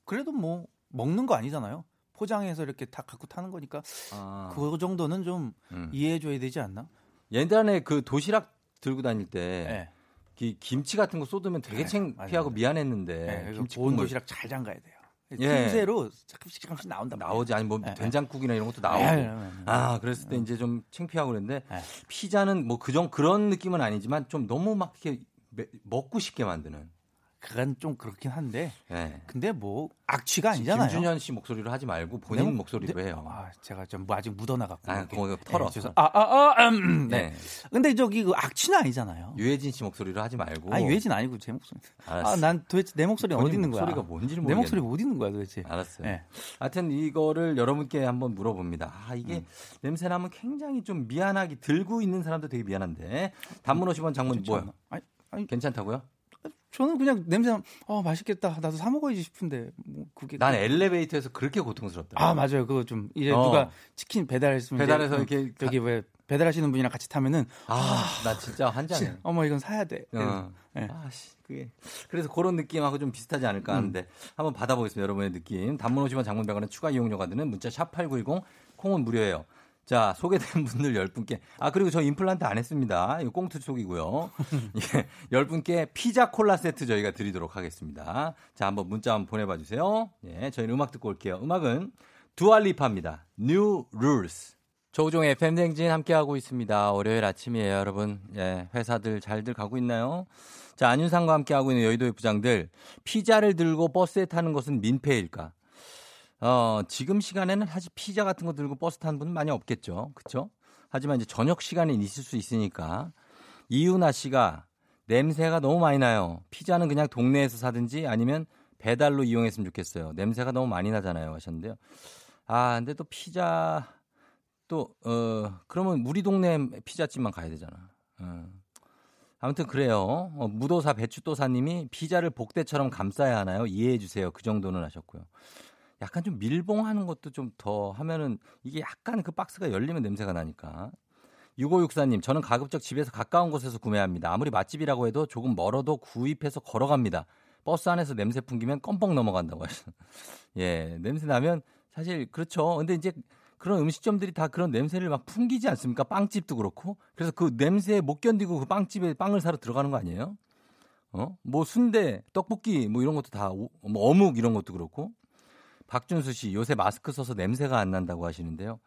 그래도 뭐 먹는 거 아니잖아요. 포장해서 이렇게 다 갖고 타는 거니까 아. 그 정도는 좀 음. 이해해 줘야 되지 않나? 옛날에 그 도시락 들고 다닐 때 네. 김치 같은 거 쏟으면 되게 네, 창피하고 미안했는데 네, 김치 본 도시락 잘 잠가야 돼요. 예. 틈새로 조금씩 조금씩 나온다. 나오지 아니 뭐 예. 된장국이나 이런 것도 나오고. 예. 아 그랬을 때 이제 좀 창피하고 그랬는데 예. 피자는 뭐 그정 그런 느낌은 아니지만 좀 너무 막 이렇게 먹고 싶게 만드는. 그건 좀 그렇긴 한데. 네. 근데 뭐 악취가 아니잖아요. 김준현 씨 목소리로 하지 말고 본인 네, 목소리로 네, 해요. 아, 제가 좀 뭐 아직 묻어나갔고. 아, 그거 털어. 네, 아, 아, 아, 음, 네. 네. 근데 저기 그 악취는 아니잖아요. 유해진 씨 목소리로 하지 말고. 아, 유해진 아니고 제 목소리. 알았어. 아, 난 도대체 내 목소리 어디 있는 거야? 목소리가 뭔지를 모르겠네. 내 목소리 어디 있는 거야, 도대체. 알았어요. 네. 하여튼 이거를 여러분께 한번 물어봅니다. 아, 이게 음. 냄새 나면 굉장히 좀 미안하게 들고 있는 사람도 되게 미안한데. 단문 50원 장문 뭐야? 아니, 아니, 괜찮다고요? 저는 그냥 냄새 어 맛있겠다 나도 사 먹어야지 싶은데 뭐 그게 난 엘리베이터에서 그렇게 고통스럽다. 아 맞아요 그거 좀 이제 어. 누가 치킨 배달했으면 배달해서 이렇게 저기 왜 배달하시는 분이랑 같이 타면은 아나 아, 진짜 한 잔에 어머 이건 사야 돼. 어. 네. 아씨 그게 그래서 그런 느낌하고 좀 비슷하지 않을까 하는데 음. 한번 받아보겠습니다 여러분의 느낌. 단문 오시면 장문백원은 추가 이용료가 드는 문자 샵 #8910 콩은 무료예요. 자, 소개된 분들 10분께. 아, 그리고 저 임플란트 안 했습니다. 이거 꽁트 속이고요. 예, 10분께 피자 콜라 세트 저희가 드리도록 하겠습니다. 자, 한번 문자 한번 보내봐 주세요. 예, 저희는 음악 듣고 올게요. 음악은 두알리파입니다. New Rules. 조종의 팬댕진 함께하고 있습니다. 월요일 아침이에요, 여러분. 예, 회사들 잘들 가고 있나요? 자, 안윤상과 함께하고 있는 여의도의 부장들. 피자를 들고 버스에 타는 것은 민폐일까? 어, 지금 시간에는 사실 피자 같은 거 들고 버스 타는 분은 많이 없겠죠. 그렇죠? 하지만 이제 저녁 시간에 있을 수 있으니까 이윤아 씨가 냄새가 너무 많이 나요. 피자는 그냥 동네에서 사든지 아니면 배달로 이용했으면 좋겠어요. 냄새가 너무 많이 나잖아요. 하셨는데요. 아, 근데 또 피자 또 어, 그러면 우리 동네 피자집만 가야 되잖아. 어. 아무튼 그래요. 어, 무도사 배추도사님이 피자를 복대처럼 감싸야 하나요? 이해해 주세요. 그 정도는 하셨고요. 약간 좀 밀봉하는 것도 좀 더 하면은 이게 약간 그 박스가 열리면 냄새가 나니까. 6564님, 저는 가급적 집에서 가까운 곳에서 구매합니다. 아무리 맛집이라고 해도 조금 멀어도 구입해서 걸어갑니다. 버스 안에서 냄새 풍기면 껌뻑 넘어간다고 하시는. 예, 냄새 나면 사실 그렇죠. 근데 이제 그런 음식점들이 다 그런 냄새를 막 풍기지 않습니까? 빵집도 그렇고. 그래서 그 냄새에 못 견디고 그 빵집에 빵을 사러 들어가는 거 아니에요? 어? 뭐 순대, 떡볶이 뭐 이런 것도 다, 뭐 어묵 이런 것도 그렇고. 박준수 씨, 요새 마스크 써서 냄새가 안 난다고 하시는데요.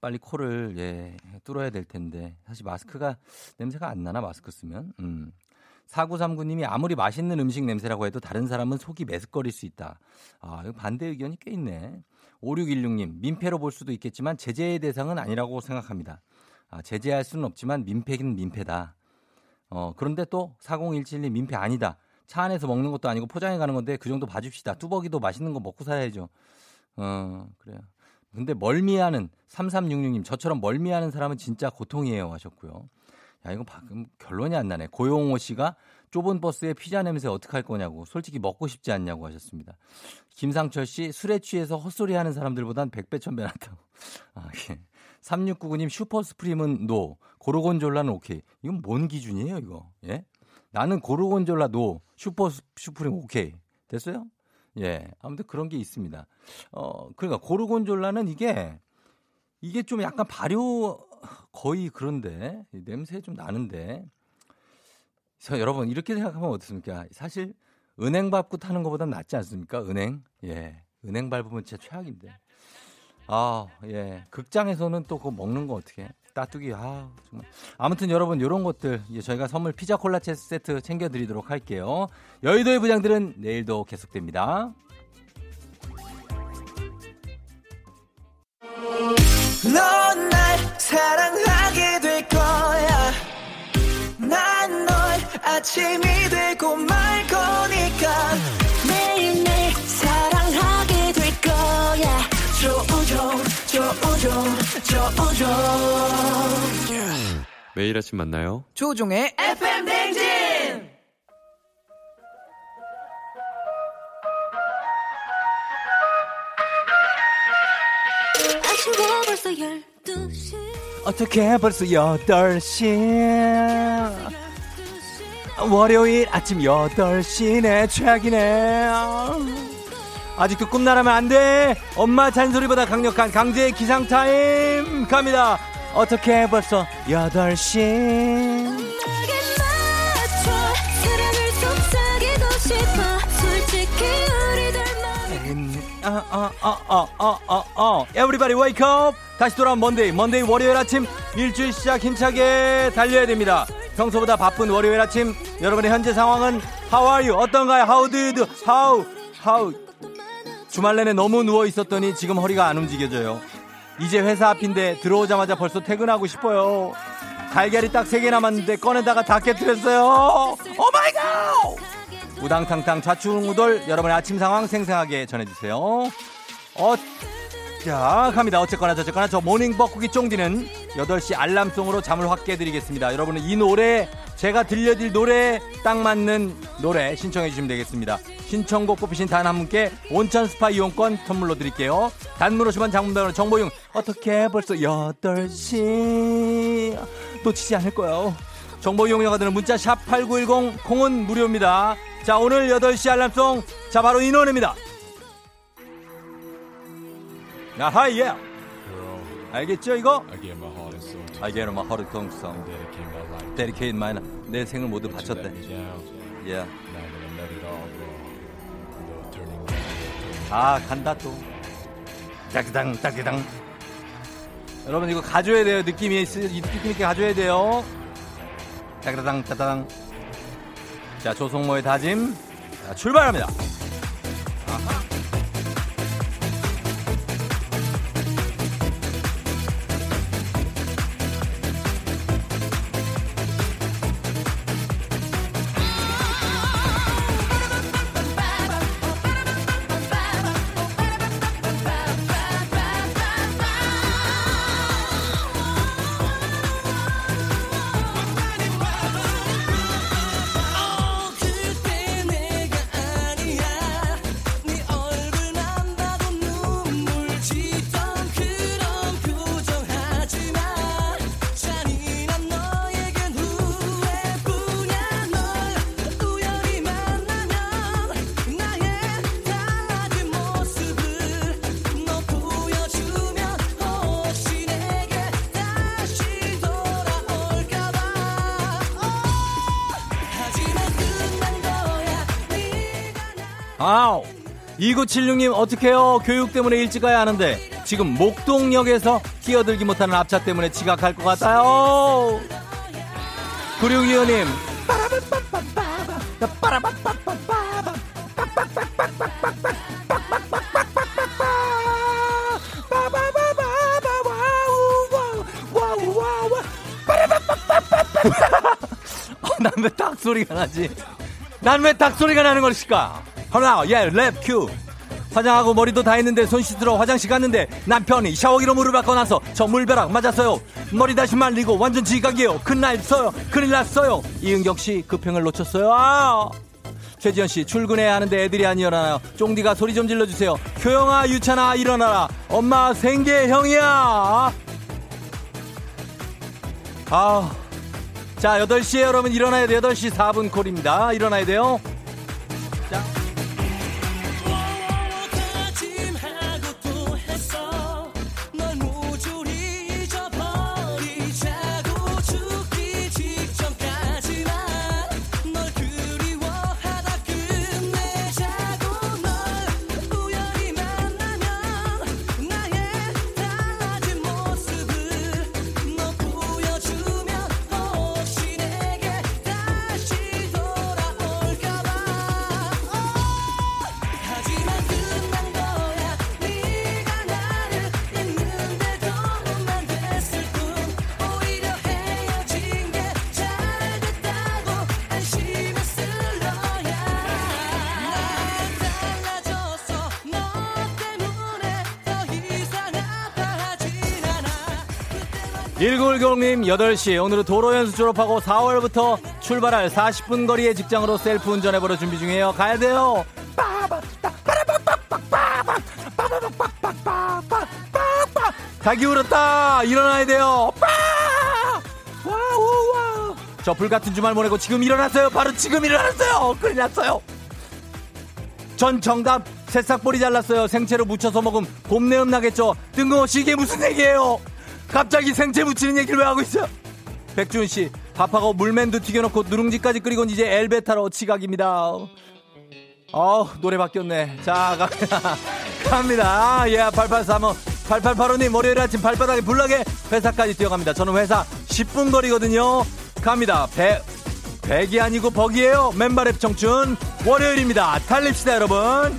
빨리 코를 예, 뚫어야 될 텐데. 사실 마스크가 냄새가 안 나나 마스크 쓰면. 음. 4939님이 아무리 맛있는 음식 냄새라고 해도 다른 사람은 속이 메스꺼릴 수 있다. 아, 이거 반대 의견이 꽤 있네. 5616님, 민폐로 볼 수도 있겠지만 제재의 대상은 아니라고 생각합니다. 아, 제재할 수는 없지만 민폐는 민폐다. 어, 그런데 또 4017님 민폐 아니다. 차 안에서 먹는 것도 아니고 포장해 가는 건데 그 정도 봐줍시다. 뚜벅이도 맛있는 거 먹고 살아야죠. 어, 그래요. 근데 멀미하는 3366님 저처럼 멀미하는 사람은 진짜 고통이에요 하셨고요. 야, 이거 방금 결론이 안 나네. 고용호 씨가 좁은 버스에 피자 냄새 어떡할 거냐고 솔직히 먹고 싶지 않냐고 하셨습니다. 김상철 씨 술에 취해서 헛소리 하는 사람들보단 100배 천배 낫다고. 아, 예. 3699님 super supreme은 no, 고르곤졸라는 오케이. 이건 뭔 기준이에요, 이거? 예? 나는 고르곤졸라 no, super supreme 오케이. 됐어요? 예. 아무튼 그런 게 있습니다. 어, 그러니까 고르곤졸라는 이게 이게 좀 약간 발효 거의 그런데 냄새 좀 나는데 그래서 여러분 이렇게 생각하면 어떻습니까? 사실 은행 밟고 타는 것보다 낫지 않습니까? 은행 예 은행 밟으면 진짜 최악인데 아 예 극장에서는 또 그거 먹는 거 어떻게 따뚜기. 아 정말. 아무튼 여러분 이런 것들 저희가 선물 피자 콜라 세트 챙겨드리도록 할게요. 여의도의 부장들은 내일도 계속됩니다. 넌 날 사랑하게 될 거야. 난 널 아침이 되고 말 거니까. 매일매일 사랑하게 될 거야. 조우종 조우종 조우종. 매일 아침 만나요. 조우종의 FM 댕진! 아침에 벌써 12시. 어떻게 벌써 8시? 월요일 아침 8시네 최악이네 아직도 꿈나라면 안 돼 엄마 잔소리보다 강력한 강제 기상타임 갑니다 어떻게 벌써 8시 어, 어, 어, 어, 어, 어, 어. Everybody wake up. 다시 돌아온 먼데이. 먼데이 월요일 아침 일주일 시작 힘차게 달려야 됩니다. 평소보다 바쁜 월요일 아침 여러분의 현재 상황은 How are you? 어떤가요? How do you do? How? How? 주말 내내 너무 누워 있었더니 지금 허리가 안 움직여져요. 이제 회사 앞인데 들어오자마자 벌써 퇴근하고 싶어요. 달걀이 딱 3개 남았는데 꺼내다가 다 깨뜨렸어요. Oh my God! 우당탕탕 좌충우돌 여러분의 아침 상황 생생하게 전해주세요. 어, 자, 갑니다. 어쨌거나 저쨌거나 저 모닝 뻐꾸기 쫑디는 8시 알람송으로 잠을 확 깨드리겠습니다. 여러분은 이 노래, 제가 들려드릴 노래 딱 맞는 노래 신청해 주시면 되겠습니다. 신청곡 뽑히신 단 한 분께 온천 스파 이용권 선물로 드릴게요. 단문 50원 장문 100원 정보용 어떻게 벌써 8시 놓치지 않을 거예요. 정보 이용료가 드는 문자 샵 8910 콩은 무료입니다. 자, 오늘 8시 알람송. 자, 바로 이 노래입니다. 아하, 예. 알겠죠, 이거? I gave my heart to song. Dedicate my life. 내 생을 모두 바쳤대. Yeah. 아, 간다 또. 따기당, 따기당. 여러분, 이거 가져야 돼요. 느낌이, 느낌 있게 가져야 돼요. 따기당, 따당. 자, 조성모의 다짐. 자, 출발합니다. 아우 2976님 어떡해요 교육 때문에 일찍 가야 하는데 지금 목동역에서 끼어들기 못하는 앞차 때문에 지각할 것 같아요 9625님 난왜 닭소리가 나지? 난 왜 닭소리가 나는 것일까? 하나, 예, 랩 큐. 화장하고 머리도 다 했는데 손 씻으러 화장실 갔는데 남편이 샤워기로 물을 받고 나서 저 물벼락 맞았어요. 머리 다시 말리고 완전 지각이에요. 큰일 났어요. 큰일 났어요. 이은경 씨 급행을 놓쳤어요. 아! 최지현 씨 출근해야 하는데 애들이 안 일어나요. 쫑디가 소리 좀 질러주세요. 효영아 유찬아 일어나라. 엄마 생계형이야. 아. 자 8시에 여러분 일어나야 돼요. 8시 4분 콜입니다. 일어나야 돼요. 일골경님 8시. 오늘은 도로연수 졸업하고 4월부터 출발할 40분 거리의 직장으로 셀프 운전해보러 준비 중이에요. 가야 돼요. 닭이 울었다. 일어나야 돼요. 저 불같은 주말 보내고 지금 일어났어요. 바로 지금 일어났어요. 큰일 났어요. 전 정답. 새싹 뿌리 잘랐어요. 생채로 무쳐서 먹으면 봄내음 나겠죠. 뜬금없이 이게 무슨 얘기예요 갑자기 생채 무치는 얘기를 왜 하고 있어? 백준 씨, 밥하고 물맨도 튀겨놓고 누룽지까지 끓이고 이제 엘베 타러 지각입니다. 어 노래 바뀌었네. 자, 갑니다. 갑니다. 아, 예, 8835. 8885님, 월요일 아침 발바닥에 불나게 회사까지 뛰어갑니다. 저는 회사 10분 거리거든요. 갑니다. 배, 백이 아니고 벅이에요. 맨발의 청춘. 월요일입니다. 달립시다, 여러분.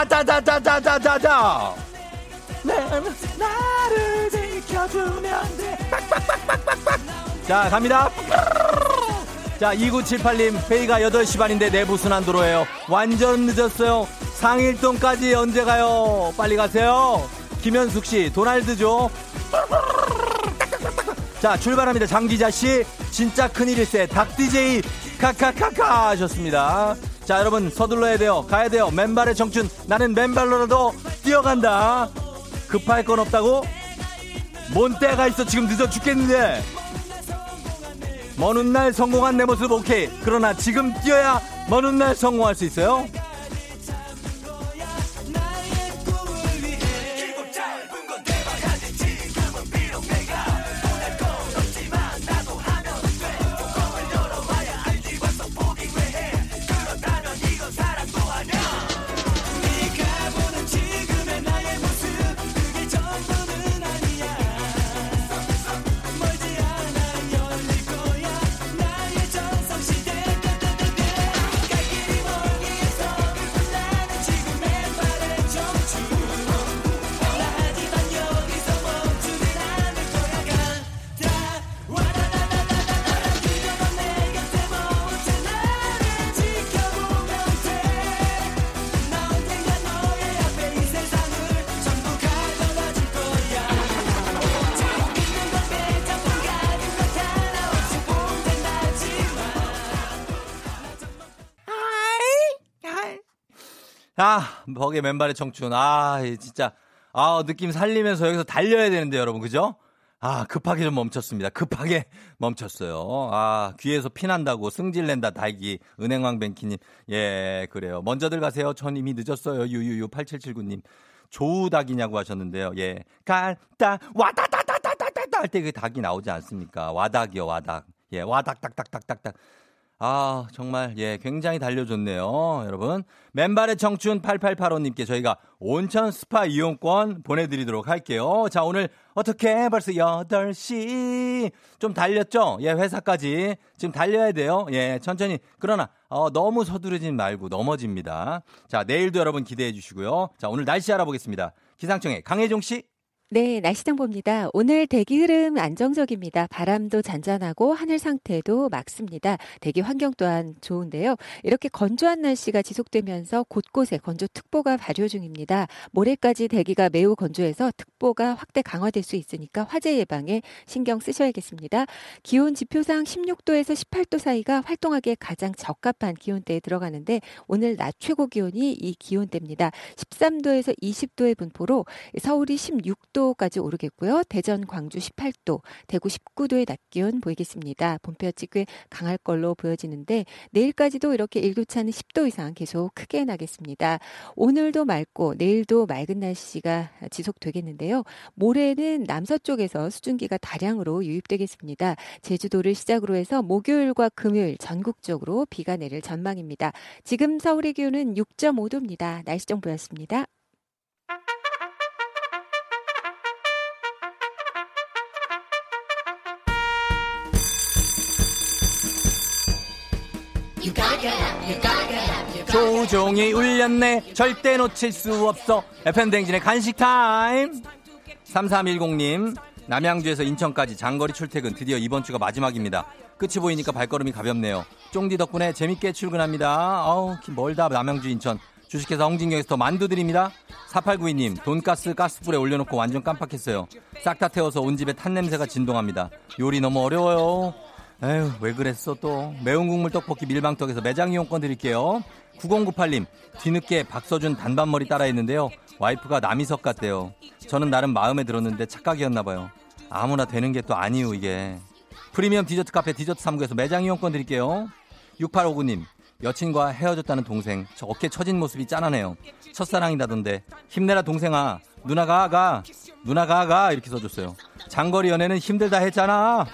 와다다다다다다다 나를 지켜주면 돼. 빡빡빡빡빡빡 자 갑니다. 자 2978님 회의가 8시 반인데 내부 순환 도로예요. 완전 늦었어요. 상일동까지 언제 가요? 빨리 가세요. 김현숙 씨 도날드죠? 자 출발합니다. 장기자 씨 진짜 큰일일세. 닭DJ 카카카카 하셨습니다 자, 여러분 서둘러야 돼요. 가야 돼요. 맨발의 청춘. 나는 맨발로라도 뛰어간다. 급할 건 없다고? 뭔 때가 있어. 지금 늦어 죽겠는데. 먼 훗날 성공한 내 모습 오케이. 그러나 지금 뛰어야 먼 훗날 성공할 수 있어요. 벅의 맨발의 청춘. 아, 진짜. 아, 느낌 살리면서 여기서 달려야 되는데, 여러분. 그죠? 아, 급하게 좀 멈췄습니다. 급하게 멈췄어요. 아, 귀에서 피난다고 승질낸다, 달기. 은행왕 뱅키님. 예, 그래요. 먼저들 가세요. 전 이미 늦었어요. 유유유 8779님. 조우닭이냐고 하셨는데요. 예. 갈다, 와다다다다다다다 할 때 그 닭이 나오지 않습니까? 와닭이요, 와닭. 예, 와닥닥닥닥닥닥. 아, 정말, 예, 굉장히 달려줬네요. 여러분. 맨발의 청춘 8885님께 저희가 온천 스파 이용권 보내드리도록 할게요. 자, 오늘 어떻게 벌써 8시 좀 달렸죠? 예, 회사까지. 지금 달려야 돼요. 예, 천천히. 그러나, 어, 너무 서두르진 말고 넘어집니다. 자, 내일도 여러분 기대해 주시고요. 자, 오늘 날씨 알아보겠습니다. 기상청의 강혜종 씨. 네, 날씨 정보입니다. 오늘 대기 흐름 안정적입니다. 바람도 잔잔하고 하늘 상태도 맑습니다. 대기 환경 또한 좋은데요. 이렇게 건조한 날씨가 지속되면서 곳곳에 건조특보가 발효 중입니다. 모레까지 대기가 매우 건조해서 특보가 확대 강화될 수 있으니까 화재 예방에 신경 쓰셔야겠습니다. 기온 지표상 16도에서 18도 사이가 활동하기에 가장 적합한 기온대에 들어가는데 오늘 낮 최고 기온이 이 기온대입니다. 13도에서 20도의 분포로 서울이 16도 10도까지 오르겠고요. 대전, 광주 18도, 대구 19도의 낮 기온 보이겠습니다. 봄볕이 꽤 강할 걸로 보여지는데 내일까지도 이렇게 일교차는 10도 이상 계속 크게 나겠습니다. 오늘도 맑고 내일도 맑은 날씨가 지속되겠는데요. 모레는 남서쪽에서 수증기가 다량으로 유입되겠습니다. 제주도를 시작으로 해서 목요일과 금요일 전국적으로 비가 내릴 전망입니다. 지금 서울의 기온은 6.5도입니다. 날씨 정보였습니다. 조종이 울렸네. 절대 놓칠 수 없어. FM댕진의 간식 타임. 3310님 남양주에서 인천까지 장거리 출퇴근 드디어 이번 주가 마지막입니다. 끝이 보이니까 발걸음이 가볍네요. 쫑디 덕분에 재밌게 출근합니다. 어우 멀다 남양주 인천. 주식회사 홍진경에서 더 만두 드립니다. 4892님 돈가스 가스불에 올려놓고 완전 깜빡했어요. 싹 다 태워서 온 집에 탄 냄새가 진동합니다. 요리 너무 어려워요 에휴, 왜 그랬어 또. 매운 국물 떡볶이 밀방떡에서 매장 이용권 드릴게요. 9098님, 뒤늦게 박서준 단발머리 따라 했는데요. 와이프가 남이석 같대요. 저는 나름 마음에 들었는데 착각이었나봐요. 아무나 되는 게 또 아니요, 이게. 프리미엄 디저트 카페 디저트 3구에서 매장 이용권 드릴게요. 6859님, 여친과 헤어졌다는 동생. 저 어깨 처진 모습이 짠하네요. 첫사랑이라던데. 힘내라, 동생아. 누나가, 가. 누나가, 가. 이렇게 써줬어요. 장거리 연애는 힘들다 했잖아.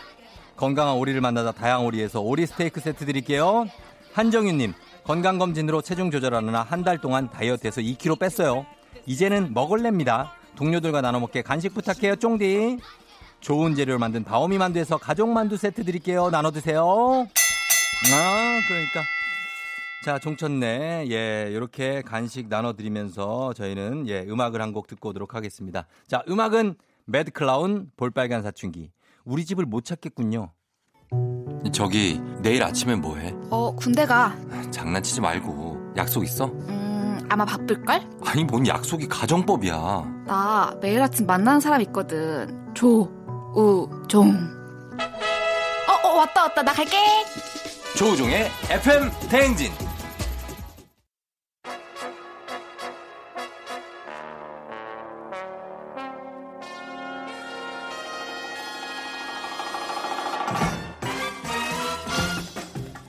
건강한 오리를 만나다 다양 오리에서 오리 스테이크 세트 드릴게요. 한정윤님, 건강검진으로 체중 조절하느라 한 달 동안 다이어트해서 2kg 뺐어요. 이제는 먹을랍니다. 동료들과 나눠 먹게 간식 부탁해요, 쫑디. 좋은 재료를 만든 다오미 만두에서 가족 만두 세트 드릴게요. 나눠 드세요. 아, 그러니까. 자, 종천네. 예, 이렇게 간식 나눠 드리면서 저희는 예, 음악을 한 곡 듣고 오도록 하겠습니다. 자, 음악은 매드클라운 볼빨간 사춘기. 우리 집을 못 찾겠군요. 저기 내일 아침에 뭐해? 어 군대 가. 장난치지 말고 약속 있어? 음 아마 바쁠걸? 아니 뭔 약속이 가정법이야. 나 매일 아침 만나는 사람 있거든. 조우종. 어, 어 왔다 왔다 나 갈게. 조우종의 FM 대행진.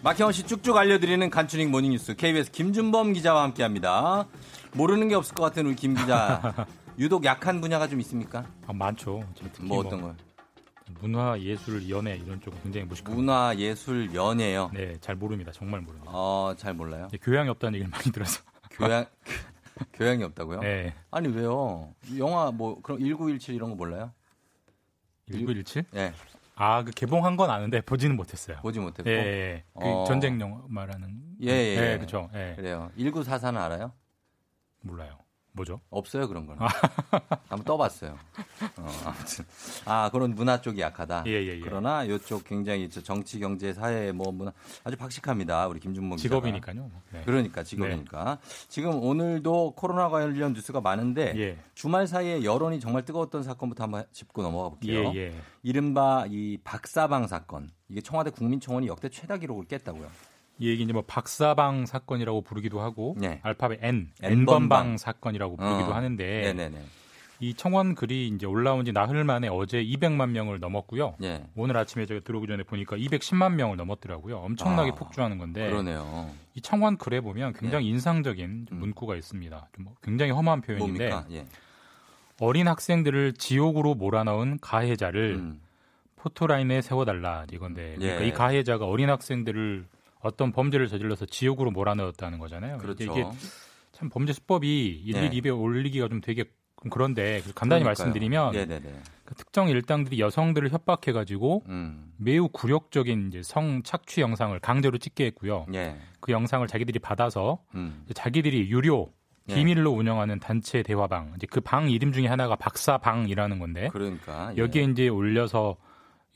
박혜원 씨 쭉쭉 알려드리는 간추린 모닝뉴스 KBS 김준범 기자와 함께합니다. 모르는 게 없을 것 같은 우리 김 기자. 유독 약한 분야가 좀 있습니까? 아, 많죠. 뭐, 뭐 어떤 걸? 문화, 예술, 연예 이런 쪽 굉장히 무식합니다. 문화, 예술, 연예요. 네, 잘 모릅니다. 정말 모릅니다. 어, 잘 몰라요. 네, 교양이 없다는 얘기를 많이 들어서. 교양 교양이 없다고요? 네. 아니 왜요? 영화 뭐 그럼 1917 이런 거 몰라요? 1917? 네. 아, 그 개봉한 건 아는데 보지는 못했어요. 보지 못했고. 예, 예. 그 어... 전쟁 영화 말하는. 예, 예. 예, 예 그렇죠. 예. 그래요. 1944는 알아요? 몰라요. 뭐죠? 없어요 그런 거는. 한번 떠봤어요. 어, 아무튼 아 그런 문화 쪽이 약하다. 예, 예, 예. 그러나 이쪽 굉장히 정치, 경제, 사회 뭐 문화 아주 박식합니다. 우리 김준범 직업이니까요. 네. 그러니까 직업이니까. 네. 지금 오늘도 코로나 관련 뉴스가 많은데 예. 주말 사이에 여론이 정말 뜨거웠던 사건부터 한번 짚고 넘어가 볼게요. 예, 예. 이른바 이 박사방 사건. 이게 청와대 국민청원이 역대 최다 기록을 깼다고요. 이 얘기 이제 뭐 박사방 사건이라고 부르기도 하고 네. 알파벳 N N번방 사건이라고 부르기도 어. 하는데 네네네. 이 청원 글이 이제 올라온 지 나흘 만에 어제 200만 명을 넘었고요. 예. 오늘 아침에 제가 들어오기 전에 보니까 210만 명을 넘었더라고요. 엄청나게 아, 폭주하는 건데. 그러네요. 이 청원 글에 보면 굉장히 예. 인상적인 음. 문구가 있습니다. 좀 굉장히 험한 표현인데 예. 어린 학생들을 지옥으로 몰아넣은 가해자를 음. 포토라인에 세워달라 이건데 그러니까 예. 이 가해자가 어린 학생들을 어떤 범죄를 저질러서 지옥으로 몰아넣었다는 거잖아요. 그렇죠. 이게 참 범죄 수법이 일일 네. 입에 올리기가 좀 되게 그런데 간단히 그러니까요. 말씀드리면 그 특정 일당들이 여성들을 협박해가지고 음. 매우 굴욕적인 이제 성 착취 영상을 강제로 찍게 했고요. 예. 그 영상을 자기들이 받아서 음. 자기들이 유료 예. 비밀로 운영하는 단체 대화방 이제 그 방 이름 중에 하나가 박사방이라는 건데 그러니까 예. 여기에 이제 올려서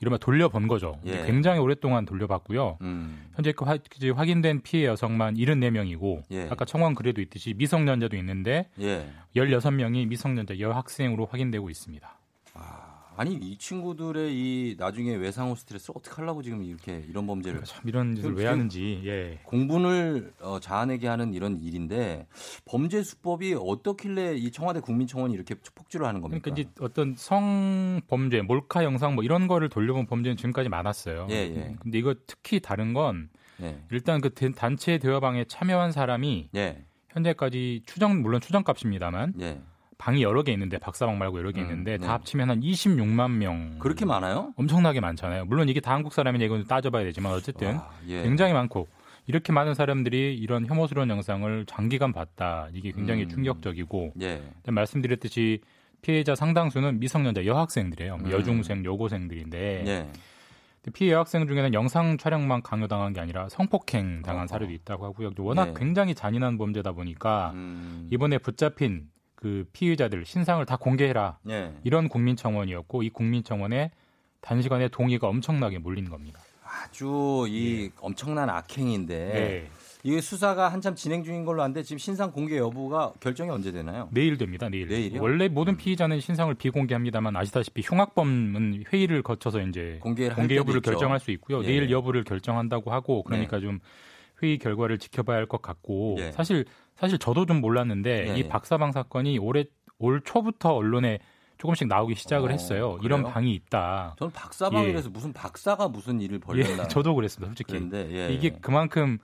이러면 돌려본 거죠. 예. 굉장히 오랫동안 돌려봤고요. 음. 현재 그 화, 확인된 피해 여성만 74명이고 예. 아까 청원 글에도 있듯이 미성년자도 있는데 예. 16명이 미성년자 여학생으로 확인되고 있습니다. 아니 이 친구들의 이 나중에 외상후 스트레스를 어떻게 하려고 지금 이렇게 이런 범죄를 그러니까 참 이런 짓을 왜 하는지 예. 공분을 어, 자아내게 하는 이런 일인데 범죄 수법이 어떻길래 이 청와대 국민청원이 이렇게 폭주를 하는 겁니까? 그러니까 이제 어떤 성 범죄, 몰카 영상 뭐 이런 거를 돌려본 범죄는 지금까지 많았어요. 예, 예. 근데 이거 특히 다른 건 예. 일단 그 단체 대화방에 참여한 사람이 예. 현재까지 추정 물론 추정값입니다만 예. 방이 여러 개 있는데 박사방 말고 여러 개 음, 있는데 네. 다 합치면 한 26만 명. 그렇게 많아요? 엄청나게 많잖아요. 물론 이게 다 한국 사람이냐 이건 따져봐야 되지만 어쨌든 와, 예. 굉장히 많고 이렇게 많은 사람들이 이런 혐오스러운 영상을 장기간 봤다. 이게 굉장히 음. 충격적이고 예. 말씀드렸듯이 피해자 상당수는 미성년자 여학생들이에요. 음. 여중생, 여고생들인데 예. 피해 여학생 중에는 영상 촬영만 강요당한 게 아니라 성폭행 당한 사례도 있다고 하고요. 워낙 예. 굉장히 잔인한 범죄다 보니까 음. 이번에 붙잡힌 그 피의자들 신상을 다 공개해라 네. 이런 국민청원이었고 이 국민청원에 단시간에 동의가 엄청나게 몰린 겁니다. 아주 이 네. 엄청난 악행인데 네. 이게 수사가 한참 진행 중인 걸로 아는데 지금 신상 공개 여부가 결정이 언제 되나요? 내일 됩니다. 내일. 내일이요? 원래 모든 피의자는 신상을 비공개합니다만 아시다시피 흉악범은 회의를 거쳐서 이제 공개 여부를 있죠. 결정할 수 있고요. 예. 내일 여부를 결정한다고 하고 그러니까 네. 좀 회의 결과를 지켜봐야 할 것 같고 예. 사실 사실 저도 좀 몰랐는데 네. 이 박사방 사건이 올해 올 초부터 언론에 조금씩 나오기 시작을 어, 했어요. 그래요? 이런 방이 있다. 저는 박사방이라서 예. 무슨 박사가 무슨 일을 벌였나. 예, 저도 그랬습니다. 솔직히. 그런데, 예, 이게 그만큼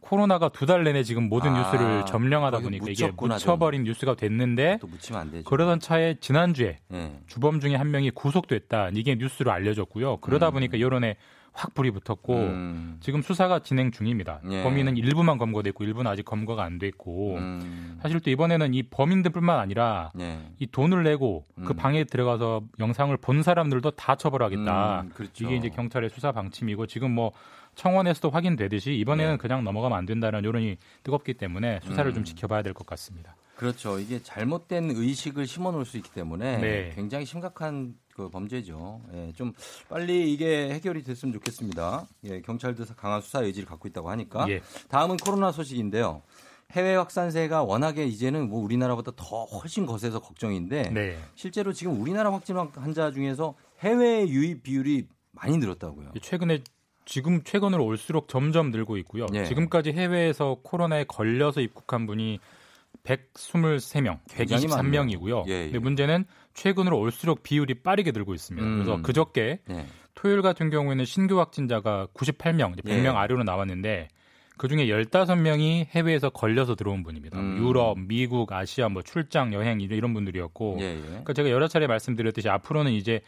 코로나가 두 달 내내 지금 모든 아, 뉴스를 점령하다 보니까 이게 묻혀버린 좀. 뉴스가 됐는데 또 묻히면 안 되죠. 그러던 차에 지난주에 예. 주범 중에 한 명이 구속됐다. 이게 뉴스로 알려졌고요. 그러다 음. 보니까 여론에 확 불이 붙었고 음. 지금 수사가 진행 중입니다. 예. 범인은 일부만 검거됐고 일부는 아직 검거가 안 됐고 음. 사실 또 이번에는 이 범인들뿐만 아니라 예. 이 돈을 내고 그 음. 그 방에 들어가서 영상을 본 사람들도 다 처벌하겠다. 음, 그렇죠. 이게 이제 경찰의 수사 방침이고 지금 뭐 청원에서도 확인되듯이 이번에는 예. 그냥 넘어가면 안 된다는 여론이 뜨겁기 때문에 수사를 좀 음. 지켜봐야 될 것 같습니다. 그렇죠. 이게 잘못된 의식을 심어놓을 수 있기 때문에 네. 굉장히 심각한 그 범죄죠. 예, 좀 빨리 이게 해결이 됐으면 좋겠습니다. 예, 경찰도 강한 수사 의지를 갖고 있다고 하니까. 예. 다음은 코로나 소식인데요. 해외 확산세가 워낙에 이제는 뭐 우리나라보다 더 훨씬 거세서 걱정인데 네. 실제로 지금 우리나라 확진 환자 중에서 해외 유입 비율이 많이 늘었다고요. 최근에 지금 최근으로 올수록 점점 늘고 있고요. 네. 지금까지 해외에서 코로나에 걸려서 입국한 분이 123명, 123명이고요. 예, 예. 근데 문제는 최근으로 올수록 비율이 빠르게 늘고 있습니다. 음. 그래서 그저께 예. 토요일 같은 경우에는 신규 확진자가 98명, 100명 예. 아래로 나왔는데 그 중에 15명이 해외에서 걸려서 들어온 분입니다. 음. 유럽, 미국, 아시아 뭐 출장, 여행 이런 분들이었고. 예, 예. 그러니까 제가 여러 차례 말씀드렸듯이 앞으로는 이제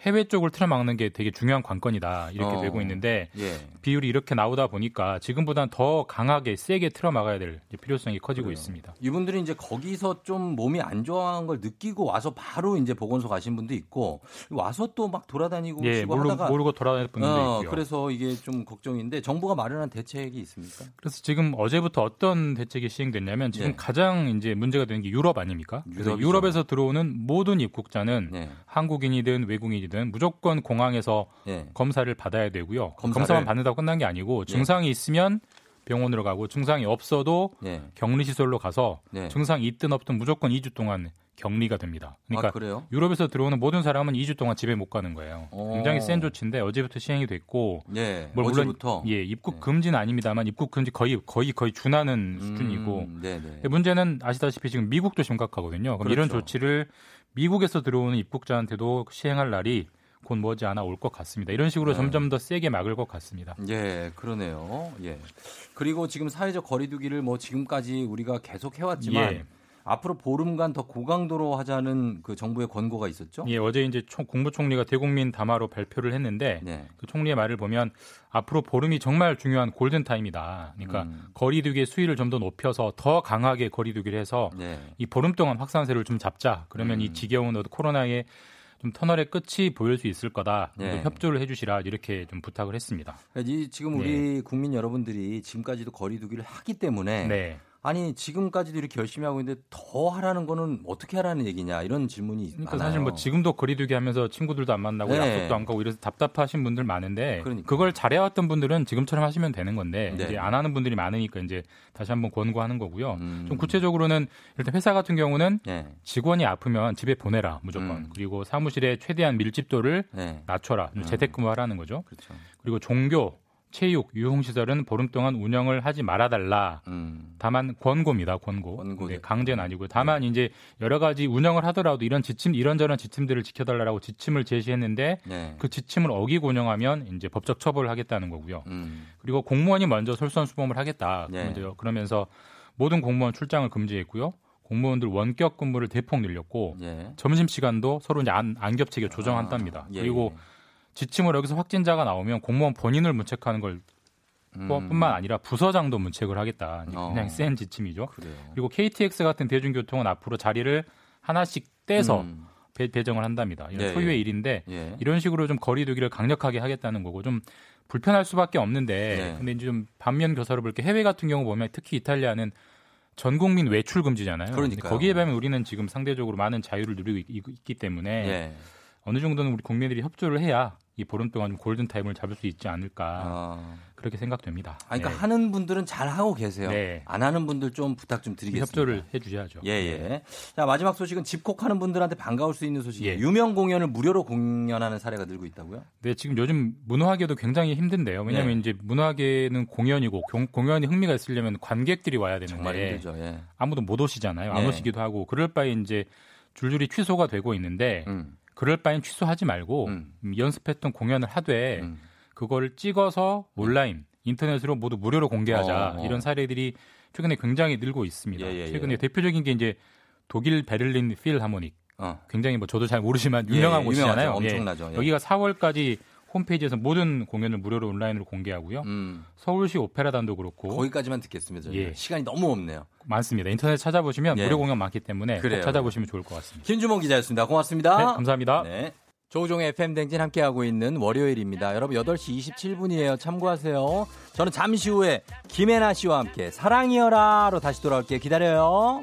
해외 쪽을 틀어막는 게 되게 중요한 관건이다 이렇게 어, 되고 있는데 예. 비율이 이렇게 나오다 보니까 지금보다는 더 강하게 세게 틀어막아야 될 필요성이 커지고 그래요. 있습니다. 이분들이 이제 거기서 좀 몸이 안 좋아한 걸 느끼고 와서 바로 이제 보건소 가신 분도 있고 와서 또 막 돌아다니고 예, 모르, 하다가 모르고 돌아다니는 분도 어, 있고요. 그래서 이게 좀 걱정인데 정부가 마련한 대책이 있습니까? 그래서 지금 어제부터 어떤 대책이 시행됐냐면 지금 예. 가장 이제 문제가 되는 게 유럽 아닙니까? 그래서 유럽이죠. 유럽에서 들어오는 모든 입국자는 예. 한국인이든 외국인이 방식이든 무조건 공항에서 예. 검사를 받아야 되고요. 검사를? 검사만 받는다고 끝난 게 아니고 예. 증상이 예. 있으면 병원으로 가고 증상이 없어도 예. 격리 시설로 가서 예. 증상이 있든 없든 무조건 2주 동안 격리가 됩니다. 그러니까 아, 유럽에서 들어오는 모든 사람은 2주 동안 집에 못 가는 거예요. 오. 굉장히 센 조치인데 어제부터 시행이 됐고, 예, 뭐 물론 어제부터? 예 입국 예. 금지는 아닙니다만 입국 금지 거의 거의 거의 준하는 음, 수준이고, 네, 네. 문제는 아시다시피 지금 미국도 심각하거든요. 그럼 그렇죠. 이런 조치를 미국에서 들어오는 입국자한테도 시행할 날이 곧 머지않아 올 것 같습니다. 이런 식으로 네. 점점 더 세게 막을 것 같습니다. 예, 그러네요. 예. 그리고 지금 사회적 거리두기를 뭐 지금까지 우리가 계속 해왔지만 예. 앞으로 보름간 더 고강도로 하자는 그 정부의 권고가 있었죠? 예, 어제 이제 총, 국무총리가 대국민 담화로 발표를 했는데 네. 그 총리의 말을 보면 앞으로 보름이 정말 중요한 골든 타임이다. 그러니까 음. 거리두기의 수위를 좀 더 높여서 더 강하게 거리두기를 해서 네. 이 보름 동안 확산세를 좀 잡자. 그러면 음. 이 지겨운 코로나의 좀 터널의 끝이 보일 수 있을 거다. 네. 협조를 해주시라 이렇게 좀 부탁을 했습니다. 그러니까 지금 우리 네. 국민 여러분들이 지금까지도 거리두기를 하기 때문에 네. 아니 지금까지도 이렇게 열심히 하고 있는데 더 하라는 거는 어떻게 하라는 얘기냐 이런 질문이 그러니까 많아요. 사실 뭐 지금도 거리두기 하면서 친구들도 안 만나고 네. 약속도 안 가고 이래서 답답하신 분들 많은데 그러니까. 그걸 잘해왔던 분들은 지금처럼 하시면 되는 건데 네. 이제 안 하는 분들이 많으니까 이제 다시 한번 권고하는 거고요. 음. 좀 구체적으로는 일단 회사 같은 경우는 네. 직원이 아프면 집에 보내라 무조건 음. 그리고 사무실에 최대한 밀집도를 네. 낮춰라 음. 재택근무하라는 거죠. 그렇죠. 그리고 종교 체육, 유흥시설은 보름 동안 운영을 하지 말아달라. 음. 다만 권고입니다. 권고. 권고 네, 강제는 아니고요. 다만 네. 이제 여러 가지 운영을 하더라도 이런 지침, 이런저런 지침들을 지켜달라고 지침을 제시했는데 네. 그 지침을 어기고 운영하면 이제 법적 처벌을 하겠다는 거고요. 음. 그리고 공무원이 먼저 솔선수범을 하겠다. 네. 그러면서 모든 공무원 출장을 금지했고요. 공무원들 원격 근무를 대폭 늘렸고 예. 점심 시간도 서로 이제 안, 안 겹치게 조정한답니다. 아, 예. 그리고 예. 지침으로 여기서 확진자가 나오면 공무원 본인을 문책하는 걸 음. 뿐만 아니라 부서장도 문책을 하겠다. 그냥 어. 센 지침이죠. 그래요. 그리고 KTX 같은 대중교통은 앞으로 자리를 하나씩 떼서 음. 배, 정을 한답니다. 이런 예, 소유의 예. 일인데 예. 이런 식으로 좀 거리두기를 강력하게 하겠다는 거고 좀 불편할 수밖에 없는데 예. 근데 이제 좀 반면 교사로 볼 게 해외 같은 경우 보면 특히 이탈리아는 전 국민 외출 금지잖아요. 그러니까 거기에 비하면 우리는 지금 상대적으로 많은 자유를 누리고 있, 기 때문에 예. 어느 정도는 우리 국민들이 협조를 해야 이 보름 동안 좀 골든 타임을 잡을 수 있지 않을까 아. 그렇게 생각됩니다. 아, 그러니까 네. 하는 분들은 잘 하고 계세요. 네. 안 하는 분들 좀 부탁 좀 드리겠습니다. 협조를 해주셔야죠. 예, 예. 네. 자 마지막 소식은 집콕하는 분들한테 반가울 수 있는 소식이에요. 예. 유명 공연을 무료로 공연하는 사례가 늘고 있다고요? 네, 지금 요즘 문화계도 굉장히 힘든데요. 왜냐하면 네. 이제 문화계는 공연이고 공연이 흥미가 있으려면 관객들이 와야 되는데 정말 힘들죠. 예. 아무도 못 오시잖아요. 안 예. 오시기도 하고 그럴 바에 이제 줄줄이 취소가 되고 있는데. 음. 그럴 바엔 취소하지 말고 음. 연습했던 공연을 하되 음. 그걸 찍어서 온라인 인터넷으로 모두 무료로 공개하자 어, 어. 이런 사례들이 최근에 굉장히 늘고 있습니다. 예, 예, 예. 최근에 대표적인 게 이제 독일 베를린 필 하모닉 어. 굉장히 뭐 저도 잘 모르지만 예, 유명한 예, 곳이잖아요. 엄청나죠. 예. 여기가 4월까지 홈페이지에서 모든 공연을 무료로 온라인으로 공개하고요. 음. 서울시 오페라단도 그렇고 거기까지만 듣겠습니다. 예. 시간이 너무 없네요. 많습니다. 인터넷 찾아보시면 예. 무료 공연 많기 때문에 꼭 찾아보시면 좋을 것 같습니다. 김주몽 기자였습니다. 고맙습니다. 네, 감사합니다. 네. 조종의 FM 댕진 함께하고 있는 월요일입니다. 여러분 8시 27분이에요. 참고하세요. 저는 잠시 후에 김혜나 씨와 함께 사랑이여라로 다시 돌아올게요. 기다려요.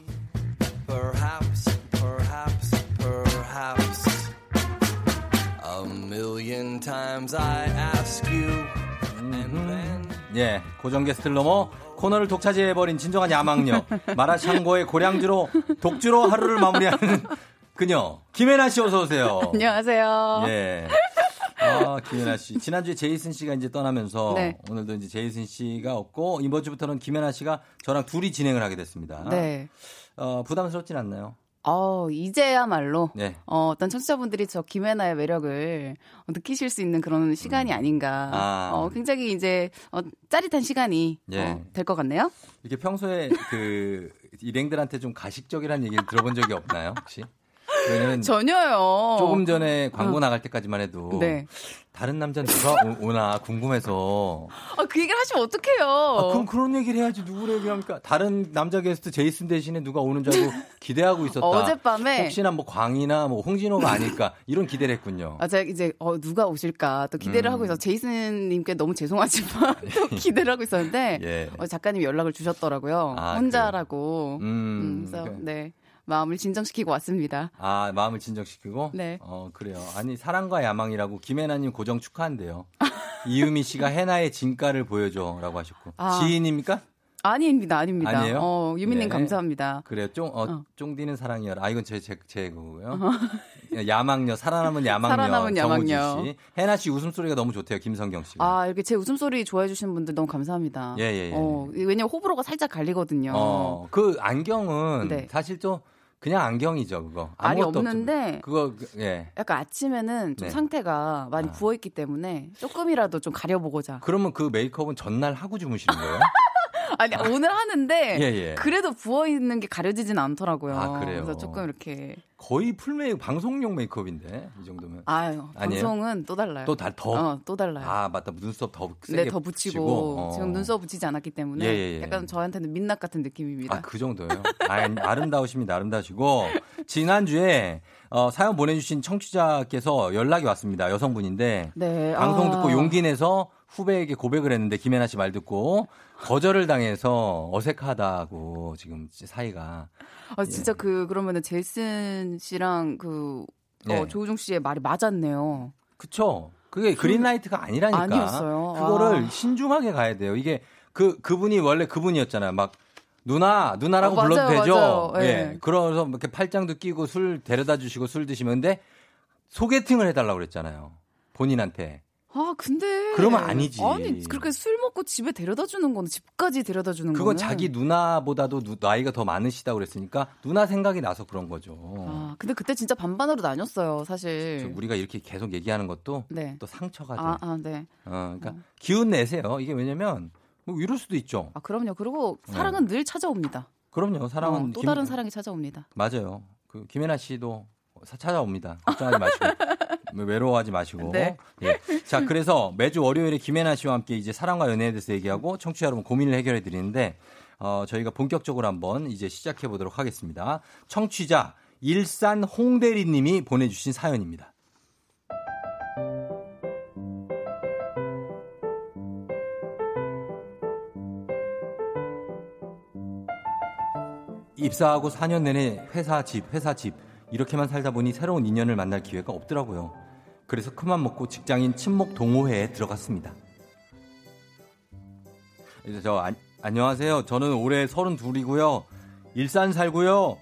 times I ask you. 예, 고정 게스트를 넘어 코너를 독차지해버린 진정한 야망력. 마라샹궈의 고량주로 독주로 하루를 마무리하는 그녀. 김혜나 씨 어서 오세요. 안녕하세요. 예. 아, 김혜나 씨. 지난주에 제이슨 씨가 이제 떠나면서 네. 오늘도 이제 제이슨 씨가 없고 이번 주부터는 김혜나 씨가 저랑 둘이 진행을 하게 됐습니다. 네. 어, 부담스럽진 않나요? 어, 이제야말로 네. 어, 어떤 청취자분들이 저 김혜나의 매력을 느끼실 수 있는 그런 시간이 음. 아닌가. 아. 어, 굉장히 이제 어, 짜릿한 시간이 네. 어, 될것 같네요. 이렇게 평소에 그 일행들한테 좀 가식적이라는 얘기를 들어본 적이 없나요, 혹시? 왜냐면 전혀요. 조금 전에 광고 어. 나갈 때까지만 해도 네. 다른 남자 누가 오, 나 궁금해서. 아, 그 얘기를 하시면 어떡해요. 아, 그럼 그런 얘기를 해야지 누구를 얘기합니까? 다른 남자 게스트 제이슨 대신에 누가 오는 줄 알고 기대하고 있었다. 어젯밤에 혹시나 뭐 광이나 뭐 홍진호가 아닐까 이런 기대를 했군요. 아, 제가 이제 어, 누가 오실까 또 기대를 음. 하고 있어. 제이슨 님께 너무 죄송하지만 또 기대를 하고 있었는데 예. 어, 작가님이 연락을 주셨더라고요. 아, 혼자라고. 음, 음, 그래서 그러니까. 네. 마음을 진정시키고 왔습니다. 아, 마음을 진정시키고? 네. 어, 그래요. 아니, 사랑과 야망이라고 김혜나님 고정 축하한대요. 이유미 씨가 해나의 진가를 보여줘. 라고 하셨고. 아. 지인입니까? 아닙니다, 아닙니다. 아니에요? 어, 유미님 네. 감사합니다. 그래요. 쫑, 어, 어. 쫑디는 사랑이여라. 아, 이건 제, 제, 제 거고요. 어. 야망녀, 살아남은 야망녀. 살아남은 야망녀. 씨. 해나 씨 웃음소리가 너무 좋대요, 김성경 씨가. 아, 이렇게 제 웃음소리 좋아해주시는 분들 너무 감사합니다. 예, 예, 예. 어, 왜냐면 호불호가 살짝 갈리거든요. 어, 그 안경은 네. 사실 좀 그냥 안경이죠, 그거. 알이 없는데 없죠. 그거 그, 예. 약간 아침에는 좀 네. 상태가 많이 아. 부어 있기 때문에 조금이라도 좀 가려 보고자. 그러면 그 메이크업은 전날 하고 주무시는 거예요? 아니 오늘 하는데 예, 예. 그래도 부어 있는 게 가려지진 않더라고요. 아, 그래요. 그래서 조금 이렇게 거의 풀메이크 방송용 메이크업인데 이 정도면. 아유 방송은 또 달라요. 또달 더. 어, 또 달라요. 아 맞다 눈썹 더 세게 네, 더 붙이고 어. 지금 눈썹 붙이지 않았기 때문에 예, 예, 예. 약간 저한테는 민낯 같은 느낌입니다. 아 그 정도예요. 아, 아름다우십니다. 아름다우시고 지난 주에 어, 사연 보내주신 청취자께서 연락이 왔습니다. 여성분인데 네. 방송 아. 듣고 용기 내서 후배에게 고백을 했는데 김혜나 씨 말 듣고 거절을 당해서 어색하다고 지금 사이가. 아 진짜 예. 그 그러면은 제이슨 씨랑 그 어, 예. 조우중 씨의 말이 맞았네요. 그쵸. 그게 그, 그린라이트가 아니라니까. 아니었어요. 그거를 아. 신중하게 가야 돼요. 이게 그 그분이 원래 그분이었잖아요. 막 누나 누나라고 어, 불러도 맞아요, 되죠. 맞아요. 예. 예. 그래서 이렇게 팔짱도 끼고 술 데려다 주시고 술 드시면 근데 소개팅을 해달라고 그랬잖아요. 본인한테. 아, 근데. 그러면 아니지. 아니, 그렇게 술 먹고 집에 데려다 주는 거는 집까지 데려다 주는 그건 거는. 자기 누나보다도 누, 나이가 더 많으시다고 그랬으니까 누나 생각이 나서 그런 거죠. 아, 근데 그때 진짜 반반으로 나눴어요, 사실. 우리가 이렇게 계속 얘기하는 것도 네. 또 상처가 돼. 아, 아, 네. 어, 그러니까 어. 기운 내세요. 이게 왜냐면 뭐 이럴 수도 있죠. 아, 그럼요. 그리고 사랑은 네. 늘 찾아옵니다. 그럼요. 사랑은 어, 또 김... 다른 사랑이 찾아옵니다. 맞아요. 그 김혜나 씨도 찾아옵니다. 걱정하지 마시고. 뭐 외로워하지 마시고. 네. 예. 자, 그래서 매주 월요일에 김혜나 씨와 함께 이제 사랑과 연애에 대해서 얘기하고 청취자 여러분 고민을 해결해 드리는데 어, 저희가 본격적으로 한번 이제 시작해 보도록 하겠습니다. 청취자 일산 홍대리 님이 보내주신 사연입니다. 입사하고 4년 내내 회사 집, 회사 집, 이렇게만 살다 보니 새로운 인연을 만날 기회가 없더라고요. 그래서 큰맘 먹고 직장인 친목 동호회에 들어갔습니다. 이제 저 아, 안녕하세요. 저는 올해 32이고요. 일산 살고요.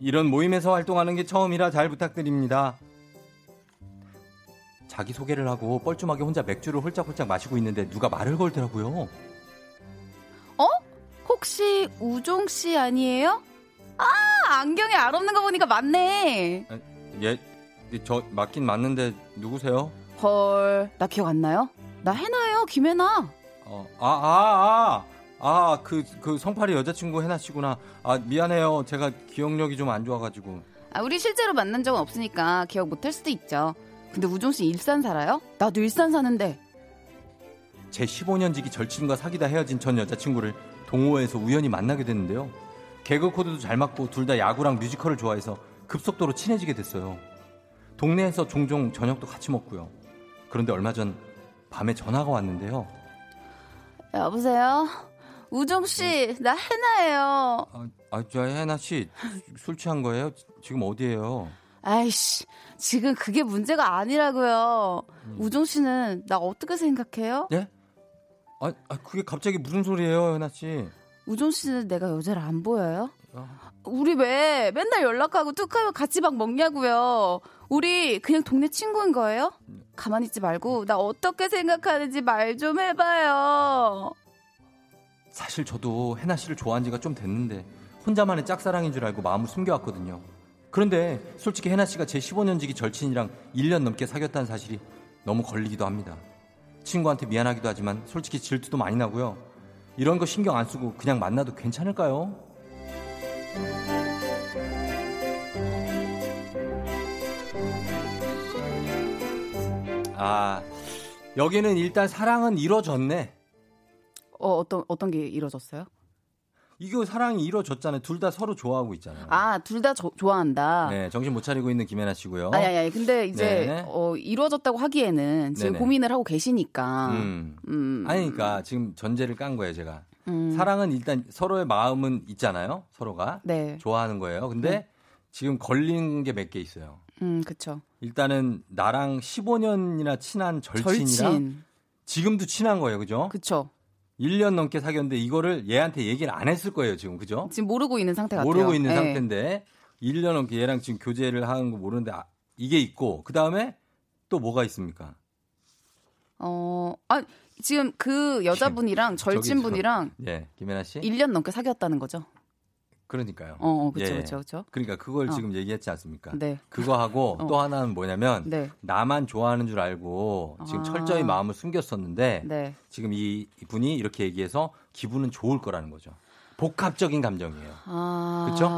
이런 모임에서 활동하는 게 처음이라 잘 부탁드립니다. 자기 소개를 하고 뻘쭘하게 혼자 맥주를 홀짝홀짝 마시고 있는데 누가 말을 걸더라고요. 어? 혹시 우종 씨 아니에요? 아, 안경에 알 없는 거 보니까 맞네. 아, 예, 저 맞긴 맞는데 누구세요? 헐, 나 기억 안 나요? 나 해나요, 김해나. 어, 아, 아, 아. 아, 그, 그 성팔이 여자친구 해나 씨구나. 아, 미안해요. 제가 기억력이 좀 안 좋아가지고. 아, 우리 실제로 만난 적은 없으니까 기억 못할 수도 있죠. 근데 우종 씨 일산 살아요? 나도 일산 사는데. 제 15년 지기 절친과 사귀다 헤어진 전 여자친구를 동호회에서 우연히 만나게 됐는데요. 개그 코드도 잘 맞고 둘 다 야구랑 뮤지컬을 좋아해서 급속도로 친해지게 됐어요. 동네에서 종종 저녁도 같이 먹고요. 그런데 얼마 전 밤에 전화가 왔는데요. 여보세요? 우종 씨, 나 해나예요. 아, 아, 저 해나 씨 술 취한 거예요? 지금 어디예요? 아이씨, 지금 그게 문제가 아니라고요. 음. 우종 씨는 나 어떻게 생각해요? 예? 아, 아, 그게 갑자기 무슨 소리예요, 해나 씨? 우종 씨는 내가 여자를 안 보여요? 우리 왜 맨날 연락하고 툭하면 같이 밥 먹냐고요. 우리 그냥 동네 친구인 거예요? 가만히 있지 말고 나 어떻게 생각하는지 말 좀 해봐요. 사실 저도 해나 씨를 좋아한 지가 좀 됐는데 혼자만의 짝사랑인 줄 알고 마음을 숨겨왔거든요. 그런데 솔직히 해나 씨가 제 15년지기 절친이랑 1년 넘게 사귀었다는 사실이 너무 걸리기도 합니다. 친구한테 미안하기도 하지만 솔직히 질투도 많이 나고요. 이런 거 신경 안 쓰고 그냥 만나도 괜찮을까요? 아, 여기는 일단 사랑은 이루어졌네. 어, 어떤, 어떤 게 이루어졌어요? 이거 사랑이 이루어졌잖아요. 둘 다 서로 좋아하고 있잖아요. 아, 둘 다 좋아한다. 네, 정신 못 차리고 있는 김혜나 씨고요. 아니, 아니, 아니. 근데 이제 네. 어, 이루어졌다고 하기에는 지금 네네. 고민을 하고 계시니까. 음. 음. 아니, 그러니까 지금 전제를 깐 거예요, 제가. 음. 사랑은 일단 서로의 마음은 있잖아요. 서로가 네. 좋아하는 거예요. 근데 네. 지금 걸린 게몇 개 있어요. 음, 그렇죠. 일단은 나랑 15년이나 친한 절친이랑 절친. 지금도 친한 거예요, 그죠? 그렇죠. 1년 넘게 사귀었는데 이거를 얘한테 얘기를 안 했을 거예요, 지금. 그죠? 지금 모르고 있는 상태 같아요. 모르고 있는 네. 상태인데 1년 넘게 얘랑 지금 교제를 하는 거 모르는데 아, 이게 있고 그다음에 또 뭐가 있습니까? 어, 아, 지금 그 여자분이랑 절친분이랑 예, 김혜나 씨? 1년 넘게 사귀었다는 거죠. 그러니까요. 어, 그렇죠, 예. 그렇죠, 그렇죠. 그러니까 그걸 어. 지금 얘기했지 않습니까? 네. 그거 하고 어. 또 하나는 뭐냐면 네. 나만 좋아하는 줄 알고 지금 아. 철저히 마음을 숨겼었는데 네. 지금 이 분이 이렇게 얘기해서 기분은 좋을 거라는 거죠. 복합적인 감정이에요. 아. 그렇죠?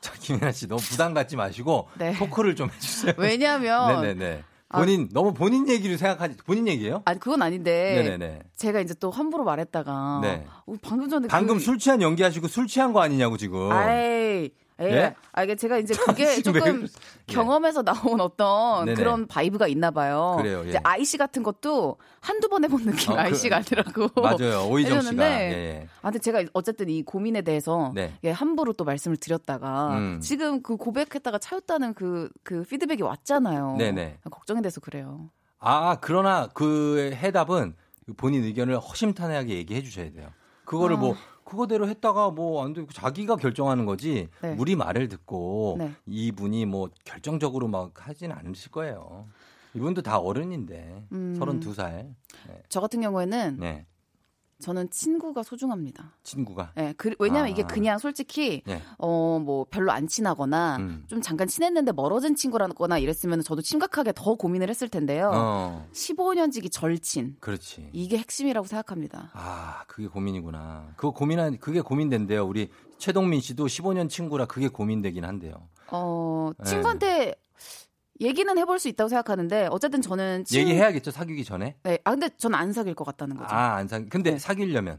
자, 김혜나 씨 너무 부담 갖지 마시고 네. 토크를 좀 해주세요. 왜냐하면 네네네. 본인 아, 너무 본인 얘기를 생각하지 본인 얘기예요? 아니 그건 아닌데 네네네. 제가 이제 또 함부로 말했다가 네. 어, 방금 전에 방금 그... 술 취한 연기하시고 술 취한 거 아니냐고 지금. 아이 예. 예? 아, 이게 제가 이제 그게 조금 경험에서 나온 어떤 네네. 그런 vibe가 있나 봐요. 그래요. 예. 이제 아이씨 같은 것도 한두 번 해본 느낌 어, 그, 아이씨가 아니라고. 맞아요. 오이정 씨가. 예, 예. 아, 근데 제가 어쨌든 이 고민에 대해서 네. 예, 함부로 또 말씀을 드렸다가 음. 지금 그 고백했다가 차였다는 그, 그 피드백이 왔잖아요. 네네. 걱정이 돼서 그래요. 아, 그러나 그 해답은 본인 의견을 허심탄회하게 얘기해 주셔야 돼요. 그거를 아. 뭐 그거대로 했다가 뭐 안 되고 자기가 결정하는 거지 네. 우리 말을 듣고 네. 이분이 뭐 결정적으로 막 하진 않으실 거예요. 이분도 다 어른인데 음. 32살. 네. 저 같은 경우에는 네. 저는 친구가 소중합니다. 친구가? 네, 그, 왜냐면 하 아. 이게 그냥 솔직히 네. 어뭐 별로 안 친하거나 음. 좀 잠깐 친했는데 멀어진 친구라거나 이랬으면 저도 심각하게 더 고민을 했을 텐데요. 어. 15년 지기 절친. 그렇지. 이게 핵심이라고 생각합니다. 아, 그게 고민이구나. 그거 고민한 그게 고민된대요. 우리 최동민 씨도 15년 친구라 그게 고민되긴 한데요. 어, 친구한테 네. 얘기는 해볼 수 있다고 생각하는데 어쨌든 저는 친... 얘기해야겠죠 사귀기 전에. 네, 아 근데 저는 안 사귈 것 같다는 거죠. 아 안 사. 근데 네. 사귀려면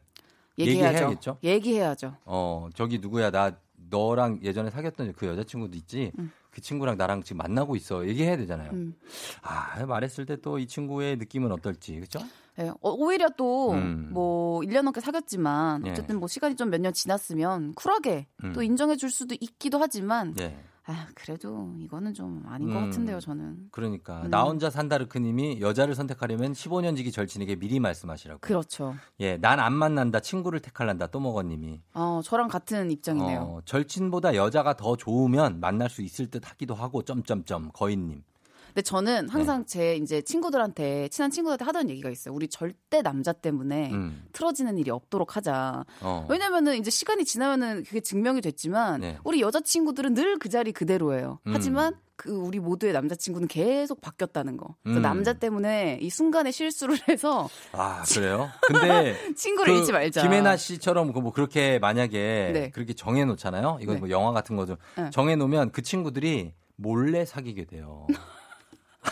얘기해야죠. 얘기해야겠죠. 얘기해야죠. 어 저기 누구야 나 너랑 예전에 사귀었던 그 여자친구도 있지. 음. 그 친구랑 나랑 지금 만나고 있어. 얘기해야 되잖아요. 음. 아 말했을 때 또 이 친구의 느낌은 어떨지 그렇죠? 네, 어, 오히려 또뭐 음. 1년 뭐 넘게 사귀었지만 예. 어쨌든 뭐 시간이 좀 몇 년 지났으면 쿨하게 음. 또 인정해 줄 수도 있기도 하지만 예. 아, 그래도 이거는 좀 아닌 음, 것 같은데요, 저는. 그러니까 음. 나 혼자 산다르크님이 여자를 선택하려면 15년 지기 절친에게 미리 말씀하시라고. 그렇죠. 예, 난 안 만난다, 친구를 택할란다, 또먹어님이. 어, 저랑 같은 입장이네요. 어, 절친보다 여자가 더 좋으면 만날 수 있을 듯 하기도 하고 점점점 거인님. 근데 저는 네. 항상 네. 제 이제 친구들한테 친한 친구들한테 하던 얘기가 있어요. 우리 절대 남자 때문에 음. 틀어지는 일이 없도록 하자. 어. 왜냐면은 이제 시간이 지나면은 그게 증명이 됐지만 네. 우리 여자 친구들은 늘 그 자리 그대로예요. 음. 하지만 그 우리 모두의 남자친구는 계속 바뀌었다는 거. 음. 남자 때문에 이 순간에 실수를 해서 아 그래요? 근데 친구를 그 잃지 말자. 김혜나 씨처럼 그뭐 그렇게 만약에 네. 그렇게 정해 놓잖아요. 이건 네. 뭐 영화 같은 거죠. 네. 정해 놓으면 그 친구들이 몰래 사귀게 돼요.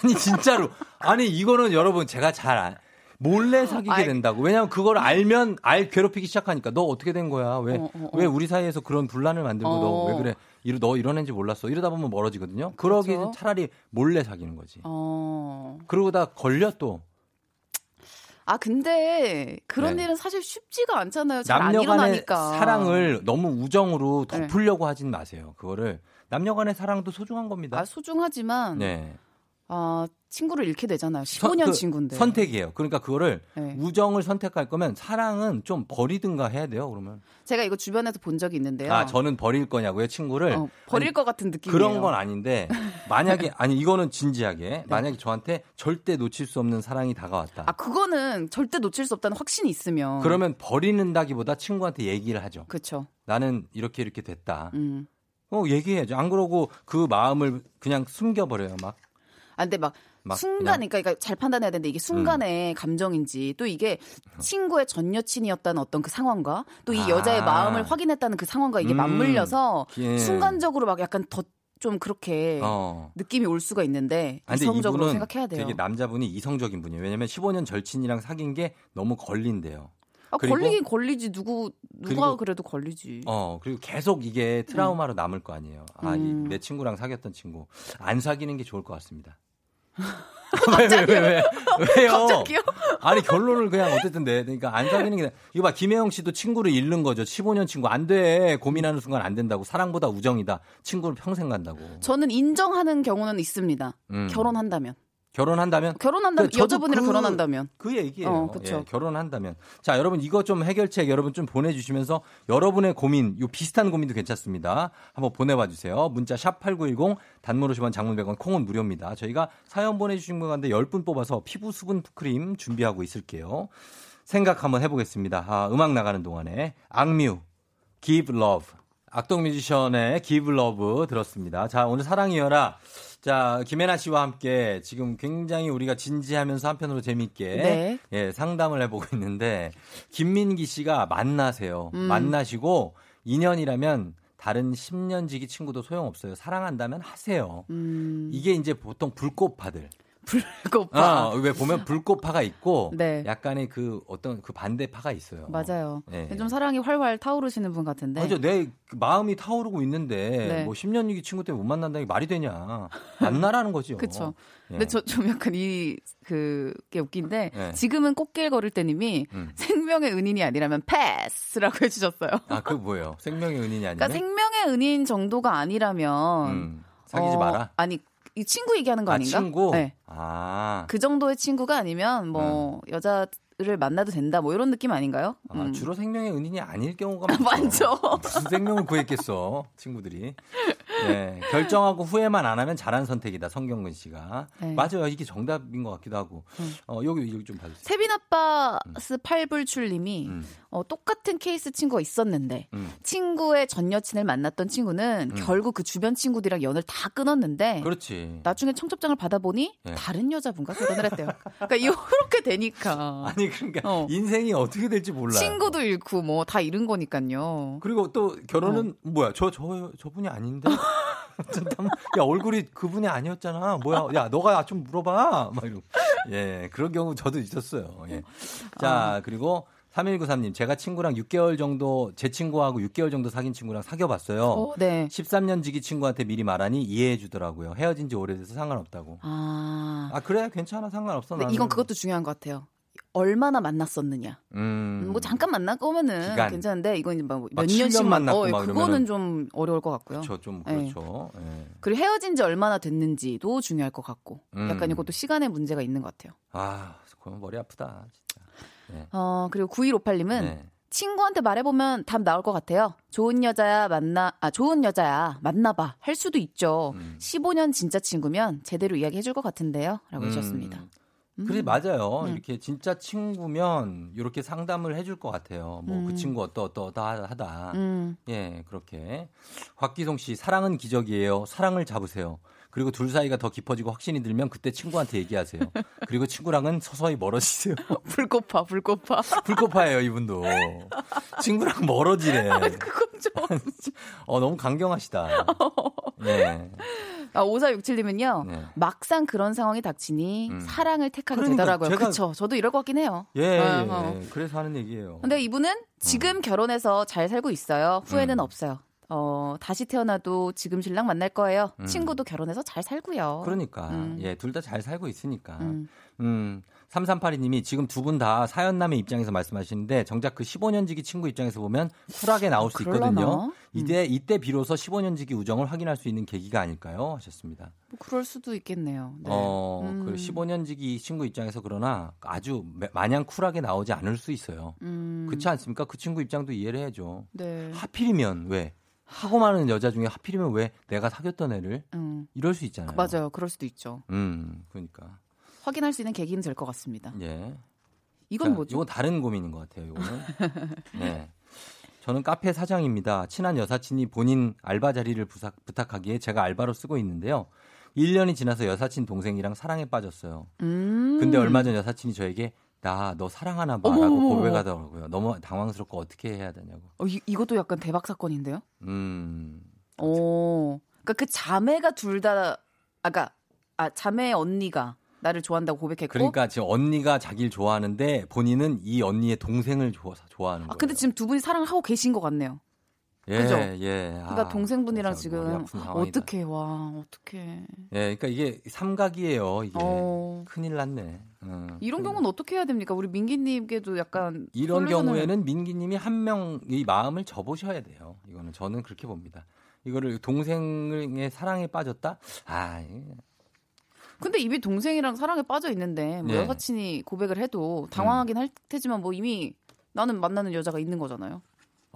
아니 진짜로 아니 이거는 여러분 제가 잘 안, 몰래 사귀게 된다고. 왜냐면 그걸 알면 알 괴롭히기 시작하니까 너 어떻게 된 거야? 왜왜 어, 어, 어. 우리 사이에서 그런 분란을 만들고 너 왜 그래? 이러 너 이런 애인지 몰랐어. 이러다 보면 멀어지거든요. 그러기 그렇죠. 차라리 몰래 사귀는 거지. 어. 그러고 다 걸려 또. 아 근데 그런 네. 일은 사실 쉽지가 않잖아요. 남녀 간의 사랑을 너무 우정으로 네. 덮으려고 네. 하진 마세요. 그거를 남녀 간의 사랑도 소중한 겁니다. 아 소중하지만 네. 아, 친구를 잃게 되잖아요. 15년 그 친구인데. 선택이에요. 그러니까 그거를 네. 우정을 선택할 거면 사랑은 좀 버리든가 해야 돼요. 그러면. 제가 이거 주변에서 본 적이 있는데요. 아, 저는 버릴 거냐고요, 친구를? 어, 버릴 아니, 것 같은 느낌이에요. 그런 건 아닌데 만약에 아니 이거는 진지하게 네. 만약에 저한테 절대 놓칠 수 없는 사랑이 다가왔다. 아, 그거는 절대 놓칠 수 없다는 확신이 있으면 그러면 버리는다기보다 친구한테 얘기를 하죠. 그렇죠. 나는 이렇게 이렇게 됐다. 음. 어, 얘기해야죠. 안 그러고 그 마음을 그냥 숨겨버려요, 막. 아, 근데 막, 막 순간에, 그러니까 잘 판단해야 되는데 이게 순간의 음. 감정인지 또 이게 친구의 전 여친이었다는 어떤 그 상황과 또이 아. 여자의 마음을 확인했다는 그 상황과 이게 음. 맞물려서 예. 순간적으로 막 약간 더좀 그렇게 어. 느낌이 올 수가 있는데 이성적으로 생각해야 돼요. 되게 남자분이 이성적인 분이에요. 왜냐면 15년 절친이랑 사귄 게 너무 걸린대요. 아, 걸리긴 걸리지 누구 누가 그래도 걸리지. 어 그리고 계속 이게 트라우마로 음. 남을 거 아니에요. 아내 음. 친구랑 사귀었던 친구 안 사귀는 게 좋을 것 같습니다. 왜, 왜, 왜, 왜, 왜요? 갑자기요? 아니, 결론을 그냥 어쨌든 내. 그러니까 안 사귀는 게. 이거 봐, 김혜영 씨도 친구를 잃는 거죠. 15년 친구. 안 돼. 고민하는 순간 안 된다고. 사랑보다 우정이다. 친구를 평생 간다고. 저는 인정하는 경우는 있습니다. 음. 결혼한다면. 결혼한다면 결혼한다면 그, 여자분이랑 그, 결혼한다면 그 얘기예요. 어, 예, 결혼한다면 자 여러분 이거 좀 해결책 여러분 좀 보내주시면서 여러분의 고민 요 비슷한 고민도 괜찮습니다. 한번 보내봐 주세요. 문자 샵 #8910 단문 50원, 장문 100원, 콩은 무료입니다. 저희가 사연 보내주신 분 가운데 10분 뽑아서 피부 수분 크림 준비하고 있을게요. 생각 한번 해보겠습니다. 아, 음악 나가는 동안에 악뮤 Give Love 악동 뮤지션의 Give Love 들었습니다. 자 오늘 사랑이여라. 자, 김혜나 씨와 함께 지금 굉장히 우리가 진지하면서 한편으로 재미있게 네. 예, 상담을 해보고 있는데 김민기 씨가 만나세요. 음. 만나시고 2년이라면 다른 10년 지기 친구도 소용없어요. 사랑한다면 하세요. 음. 이게 이제 보통 불꽃파들. 불꽃파. 어, 왜 보면 불꽃파가 있고 네. 약간의 그 어떤 그 반대파가 있어요. 맞아요. 네. 좀 사랑이 활활 타오르시는 분 같은데. 맞아. 내 마음이 타오르고 있는데 네. 뭐 10년 유기 친구 때문에 못 만난다는 게 말이 되냐. 만나라는 거죠. 그렇죠. 근데 저 좀 약간 이 그게 웃긴데 네. 지금은 꽃길 걸을 때님이 음. 생명의 은인이 아니라면 패스라고 해주셨어요. 아, 그 뭐예요? 생명의 은인이 아니면? 그러니까 생명의 은인 정도가 아니라면 음. 사귀지 어, 마라. 아니 이 친구 얘기하는 거 아, 아닌가? 친구? 네. 아. 그 정도의 친구가 아니면 뭐 음. 여자 를 만나도 된다 뭐 이런 느낌 아닌가요? 아, 음. 주로 생명의 은인이 아닐 경우가 많죠. 무슨 생명을 구했겠어 친구들이. 네, 결정하고 후회만 안 하면 잘한 선택이다 성경근 씨가. 네. 맞아요 이게 정답인 것 같기도 하고. 음. 어 여기 여기 좀 봐주세요. 세빈 아빠스 음. 팔불출님이 음. 어, 똑같은 케이스 친구가 있었는데 음. 친구의 전 여친을 만났던 친구는 음. 결국 그 주변 친구들이랑 연을 다 끊었는데. 그렇지. 나중에 청첩장을 받아보니 네. 다른 여자분과 결혼을 했대요. 그러니까 이렇게 되니까. 아니 그러니까 어. 인생이 어떻게 될지 몰라요. 친구도 잃고 뭐 다 잃은 거니까요. 그리고 또 결혼은 어. 뭐야? 저 저 저분이 아닌데. 야 얼굴이 그분이 아니었잖아. 뭐야? 야 너가 좀 물어봐. 막 이러고. 예 그런 경우 저도 있었어요. 예. 자 아. 그리고 3193님, 제가 친구랑 6개월 정도, 제 친구하고 6개월 정도 사귄 친구랑 사귀어봤어요. 어, 네. 13년 지기 친구한테 미리 말하니 이해해 주더라고요. 헤어진 지 오래돼서 상관없다고. 아. 아, 그래? 괜찮아. 상관없어. 네, 이건 그것도 중요한 것 같아요. 얼마나 만났었느냐. 음. 뭐 잠깐 만날 거면은 기간. 괜찮은데 이건 아, 년씩 만났고 어, 그거는 좀 어려울 것 같고요. 그렇죠, 좀 그렇죠. 네. 네. 그리고 헤어진 지 얼마나 됐는지도 중요할 것 같고, 음. 약간 이것도 시간의 문제가 있는 것 같아요. 아, 그건 머리 아프다, 진짜. 네. 어 그리고 9158님은 친구한테 말해보면 답 나올 것 같아요. 좋은 여자야 만나 아 좋은 여자야 만나봐 할 수도 있죠. 음. 15년 진짜 친구면 제대로 이야기해줄 것 같은데요.라고 음. 하셨습니다. 그래 음. 맞아요. 음. 이렇게 진짜 친구면 이렇게 상담을 해줄 것 같아요. 뭐그 음. 친구 어떠 어떠 어떠하다. 음. 예 그렇게 곽기송 씨 사랑은 기적이에요. 사랑을 잡으세요. 그리고 둘 사이가 더 깊어지고 확신이 들면 그때 친구한테 얘기하세요. 그리고 친구랑은 서서히 멀어지세요. 불꽃파, 불꽃파. 불꽃파예요, 이분도. 친구랑 멀어지래. 아, 그건 좀. 어, 너무 강경하시다. 네. 아, 5467님은요. 네. 막상 그런 상황이 닥치니 음. 사랑을 택하게 그러니까 되더라고요. 그렇죠. 저도 이럴 것 같긴 해요. 예, 어, 예, 어. 그래서 하는 얘기예요. 근데 이분은 지금 음. 결혼해서 잘 살고 있어요. 후회는 음. 없어요. 어, 다시 태어나도 지금 신랑 만날 거예요. 음. 친구도 결혼해서 잘 살고요. 그러니까. 음. 예, 둘 다 잘 살고 있으니까. 음. 음. 3382님이 지금 두 분 다 사연남의 입장에서 말씀하시는데 정작 그 15년 지기 친구 입장에서 보면 쿨하게 나올 수 있거든요. 음. 이때 이때 비로소 15년 지기 우정을 확인할 수 있는 계기가 아닐까요? 하셨습니다. 뭐 그럴 수도 있겠네요. 네. 어, 음. 그 15년 지기 친구 입장에서 그러나 아주 마냥 쿨하게 나오지 않을 수 있어요. 음. 그렇지 않습니까? 그 친구 입장도 이해를 해야죠. 네. 하필이면 왜? 하고 많은 여자 중에 하필이면 왜 내가 사귀었던 애를 음. 이럴 수 있잖아요. 맞아요. 그럴 수도 있죠. 음, 그러니까 확인할 수 있는 계기는 될 것 같습니다. 예. 이건 자, 뭐죠? 이건 다른 고민인 것 같아요. 이거는. 네. 저는 카페 사장입니다. 친한 여사친이 본인 알바 자리를 부탁, 부탁하기에 제가 알바로 쓰고 있는데요. 1년이 지나서 여사친 동생이랑 사랑에 빠졌어요. 음. 근데 얼마 전 여사친이 저에게 나 너 사랑하나 봐라고 고백하더라고요. 너무 당황스럽고 어떻게 해야 되냐고. 어, 이, 이것도 약간 대박 사건인데요? 음. 오. 그러니까 그 자매가 둘 다 아까 아 자매 언니가 나를 좋아한다고 고백했고 그러니까 지금 언니가 자기를 좋아하는데 본인은 이 언니의 동생을 좋아, 좋아하는 아, 거예요. 근데 지금 두 분이 사랑을 하고 계신 것 같네요. 예, 그죠? 예. 그러니까 아, 동생분이랑 지금 어떻게 와 어떻게? 예, 그러니까 이게 삼각이에요. 이게 어... 큰일 났네. 어, 이런 경우는 어떻게 해야 됩니까? 우리 민기님께도 약간 이런. 경우에는 민기님이 한 명이 마음을 접으셔야 돼요. 이거는 저는 그렇게 봅니다. 이거를 동생의 사랑에 빠졌다? 아, 근데 이미 동생이랑 사랑에 빠져 있는데 뭐 네. 여사친이 고백을 해도 당황하긴 음. 할 테지만 뭐 이미 나는 만나는 여자가 있는 거잖아요.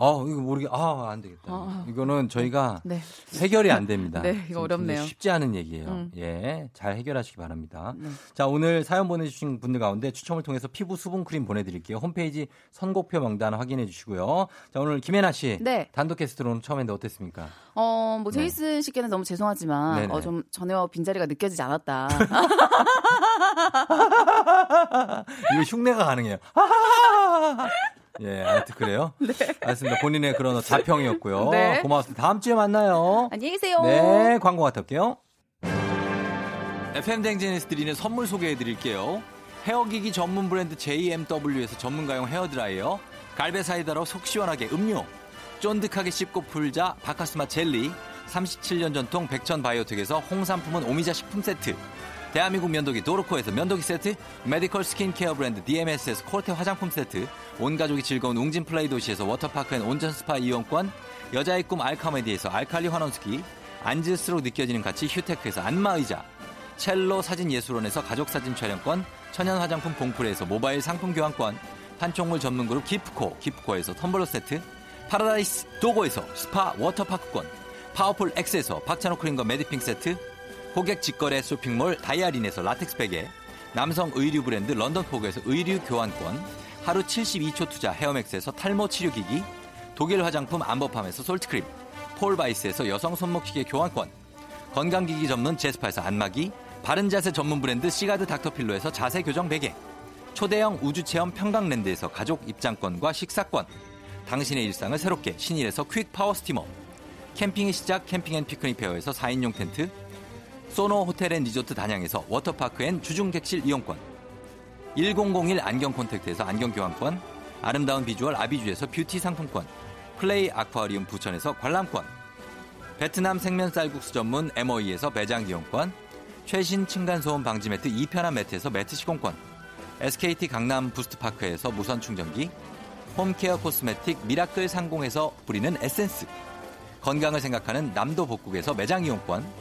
아, 이거 모르게, 아, 안 되겠다. 아, 이거는 저희가 네. 해결이 안 됩니다. 네, 이거 어렵네요. 쉽지 않은 얘기예요. 음. 예, 잘 해결하시기 바랍니다. 네. 자, 오늘 사연 보내주신 분들 가운데 추첨을 통해서 피부 수분 크림 보내드릴게요. 홈페이지 선곡표 명단 확인해 주시고요. 자, 오늘 김혜나 씨. 네. 단독 게스트로는 처음 했는데 어땠습니까? 어, 뭐, 제이슨 네. 씨께는 너무 죄송하지만, 어, 좀 전에와 빈자리가 느껴지지 않았다. 이거 흉내가 가능해요. 예, 아무튼 그래요. 네. 알겠습니다. 본인의 그런 자평이었고요. 네. 고맙습니다. 다음 주에 만나요. 안녕히 계세요. 네, 광고 갔다 올게요. FM 대행진에서 드리는 선물 소개해 드릴게요. 헤어기기 전문 브랜드 JMW에서 전문가용 헤어드라이어, 갈베 사이다로 속 시원하게 음료, 쫀득하게 씹고 풀자 바카스마 젤리, 37년 전통 백천 바이오텍에서 홍삼품은 오미자 식품 세트, 대한민국 면도기 도르코에서 면도기 세트, medical 스킨케어 브랜드 DMS에서 콜테 화장품 세트, 온 가족이 즐거운 웅진 플레이 도시에서 워터파크 and 온천 스파 이용권, 여자의 꿈 알카메디에서 알칼리 환원수기, 앉을수록 느껴지는 가치 휴테크에서 안마의자, 첼로 사진 예술원에서 가족 사진 촬영권, 천연 화장품 봉프레에서 모바일 상품 교환권, 판촉물 전문 그룹 기프코, 기프코에서 텀블러 세트, 파라다이스 도고에서 스파 워터파크권, 파워풀 X에서 박찬호 크림과 메디핑 세트, 고객 직거래 쇼핑몰 다이아린에서 라텍스 베개, 남성 의류 브랜드 런던포그에서 의류 교환권, 하루 72초 투자 헤어맥스에서 탈모 치료기기, 독일 화장품 안버팜에서 솔트크림, 폴바이스에서 여성 손목시계 교환권, 건강기기 전문 제스파에서 안마기, 바른자세 전문 브랜드 시가드 닥터필로에서 자세 교정 베개, 초대형 우주체험 평강랜드에서 가족 입장권과 식사권, 당신의 일상을 새롭게 신일에서 퀵 파워 스티머, 캠핑의 시작 캠핑 앤 피크닉 페어에서 4인용 텐트, 소노 호텔 앤 리조트 단양에서 워터파크 and 주중 객실 이용권 1001 안경 콘택트에서 안경 교환권 아름다운 비주얼 아비주에서 뷰티 상품권 플레이 아쿠아리움 부천에서 관람권 베트남 생면 쌀국수 전문 MOE에서 매장 이용권 최신 층간소음 방지 매트 이편한 매트에서 매트 시공권 SKT 강남 부스트파크에서 무선 충전기 home care cosmetic 미라클 상공에서 뿌리는 에센스 건강을 생각하는 남도 복국에서 매장 이용권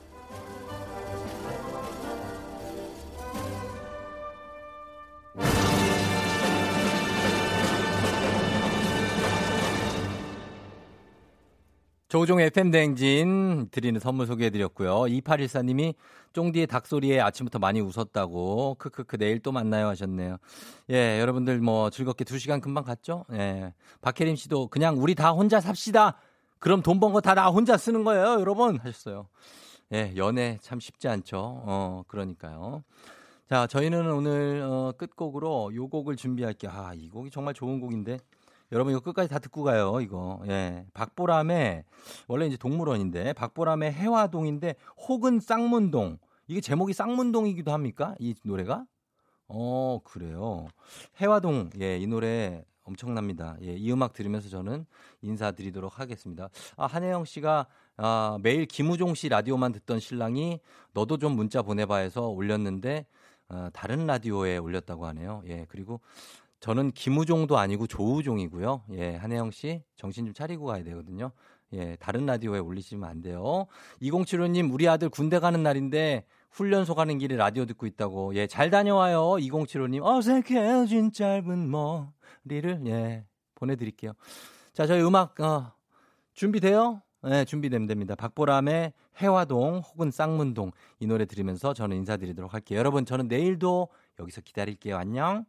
조종 FM 대행진 드리는 선물 소개해드렸고요. 2814님이 쫑디의 닭소리에 아침부터 많이 웃었다고. 크크크 내일 또 만나요 하셨네요. 예, 여러분들 뭐 즐겁게 2시간 금방 갔죠? 예. 박혜림 씨도 그냥 우리 다 혼자 삽시다. 그럼 돈 번 거 다 나 혼자 쓰는 거예요, 여러분 하셨어요. 예, 연애 참 쉽지 않죠. 어, 그러니까요. 자, 저희는 오늘 어, 끝곡으로 요 곡을 준비할게요. 아, 이 곡이 정말 좋은 곡인데. 여러분 이거 끝까지 다 듣고 가요. 이거. 예. 박보람의 원래 이제 동물원인데 박보람의 해화동인데 혹은 쌍문동. 이게 제목이 쌍문동이기도 합니까? 이 노래가? 어, 그래요. 해화동. 예, 이 노래 엄청납니다. 예, 이 음악 들으면서 저는 인사드리도록 하겠습니다. 아, 한혜영 씨가 아, 매일 김우종 씨 라디오만 듣던 신랑이 너도 좀 문자 보내봐 해서 올렸는데 아, 다른 라디오에 올렸다고 하네요. 예, 그리고 저는 김우종도 아니고 조우종이고요. 예, 한혜영 씨 정신 좀 차리고 가야 되거든요. 예, 다른 라디오에 올리시면 안 돼요. 2075님, 우리 아들 군대 가는 날인데 훈련소 가는 길에 라디오 듣고 있다고. 예, 잘 다녀와요. 2075님, 어색해진 짧은 머리를, 예, 보내드릴게요. 자, 저희 음악, 어, 준비돼요? 네, 준비되면 됩니다. 박보람의 해화동 혹은 쌍문동 이 노래 들으면서 저는 인사드리도록 할게요. 여러분, 저는 내일도 여기서 기다릴게요. 안녕.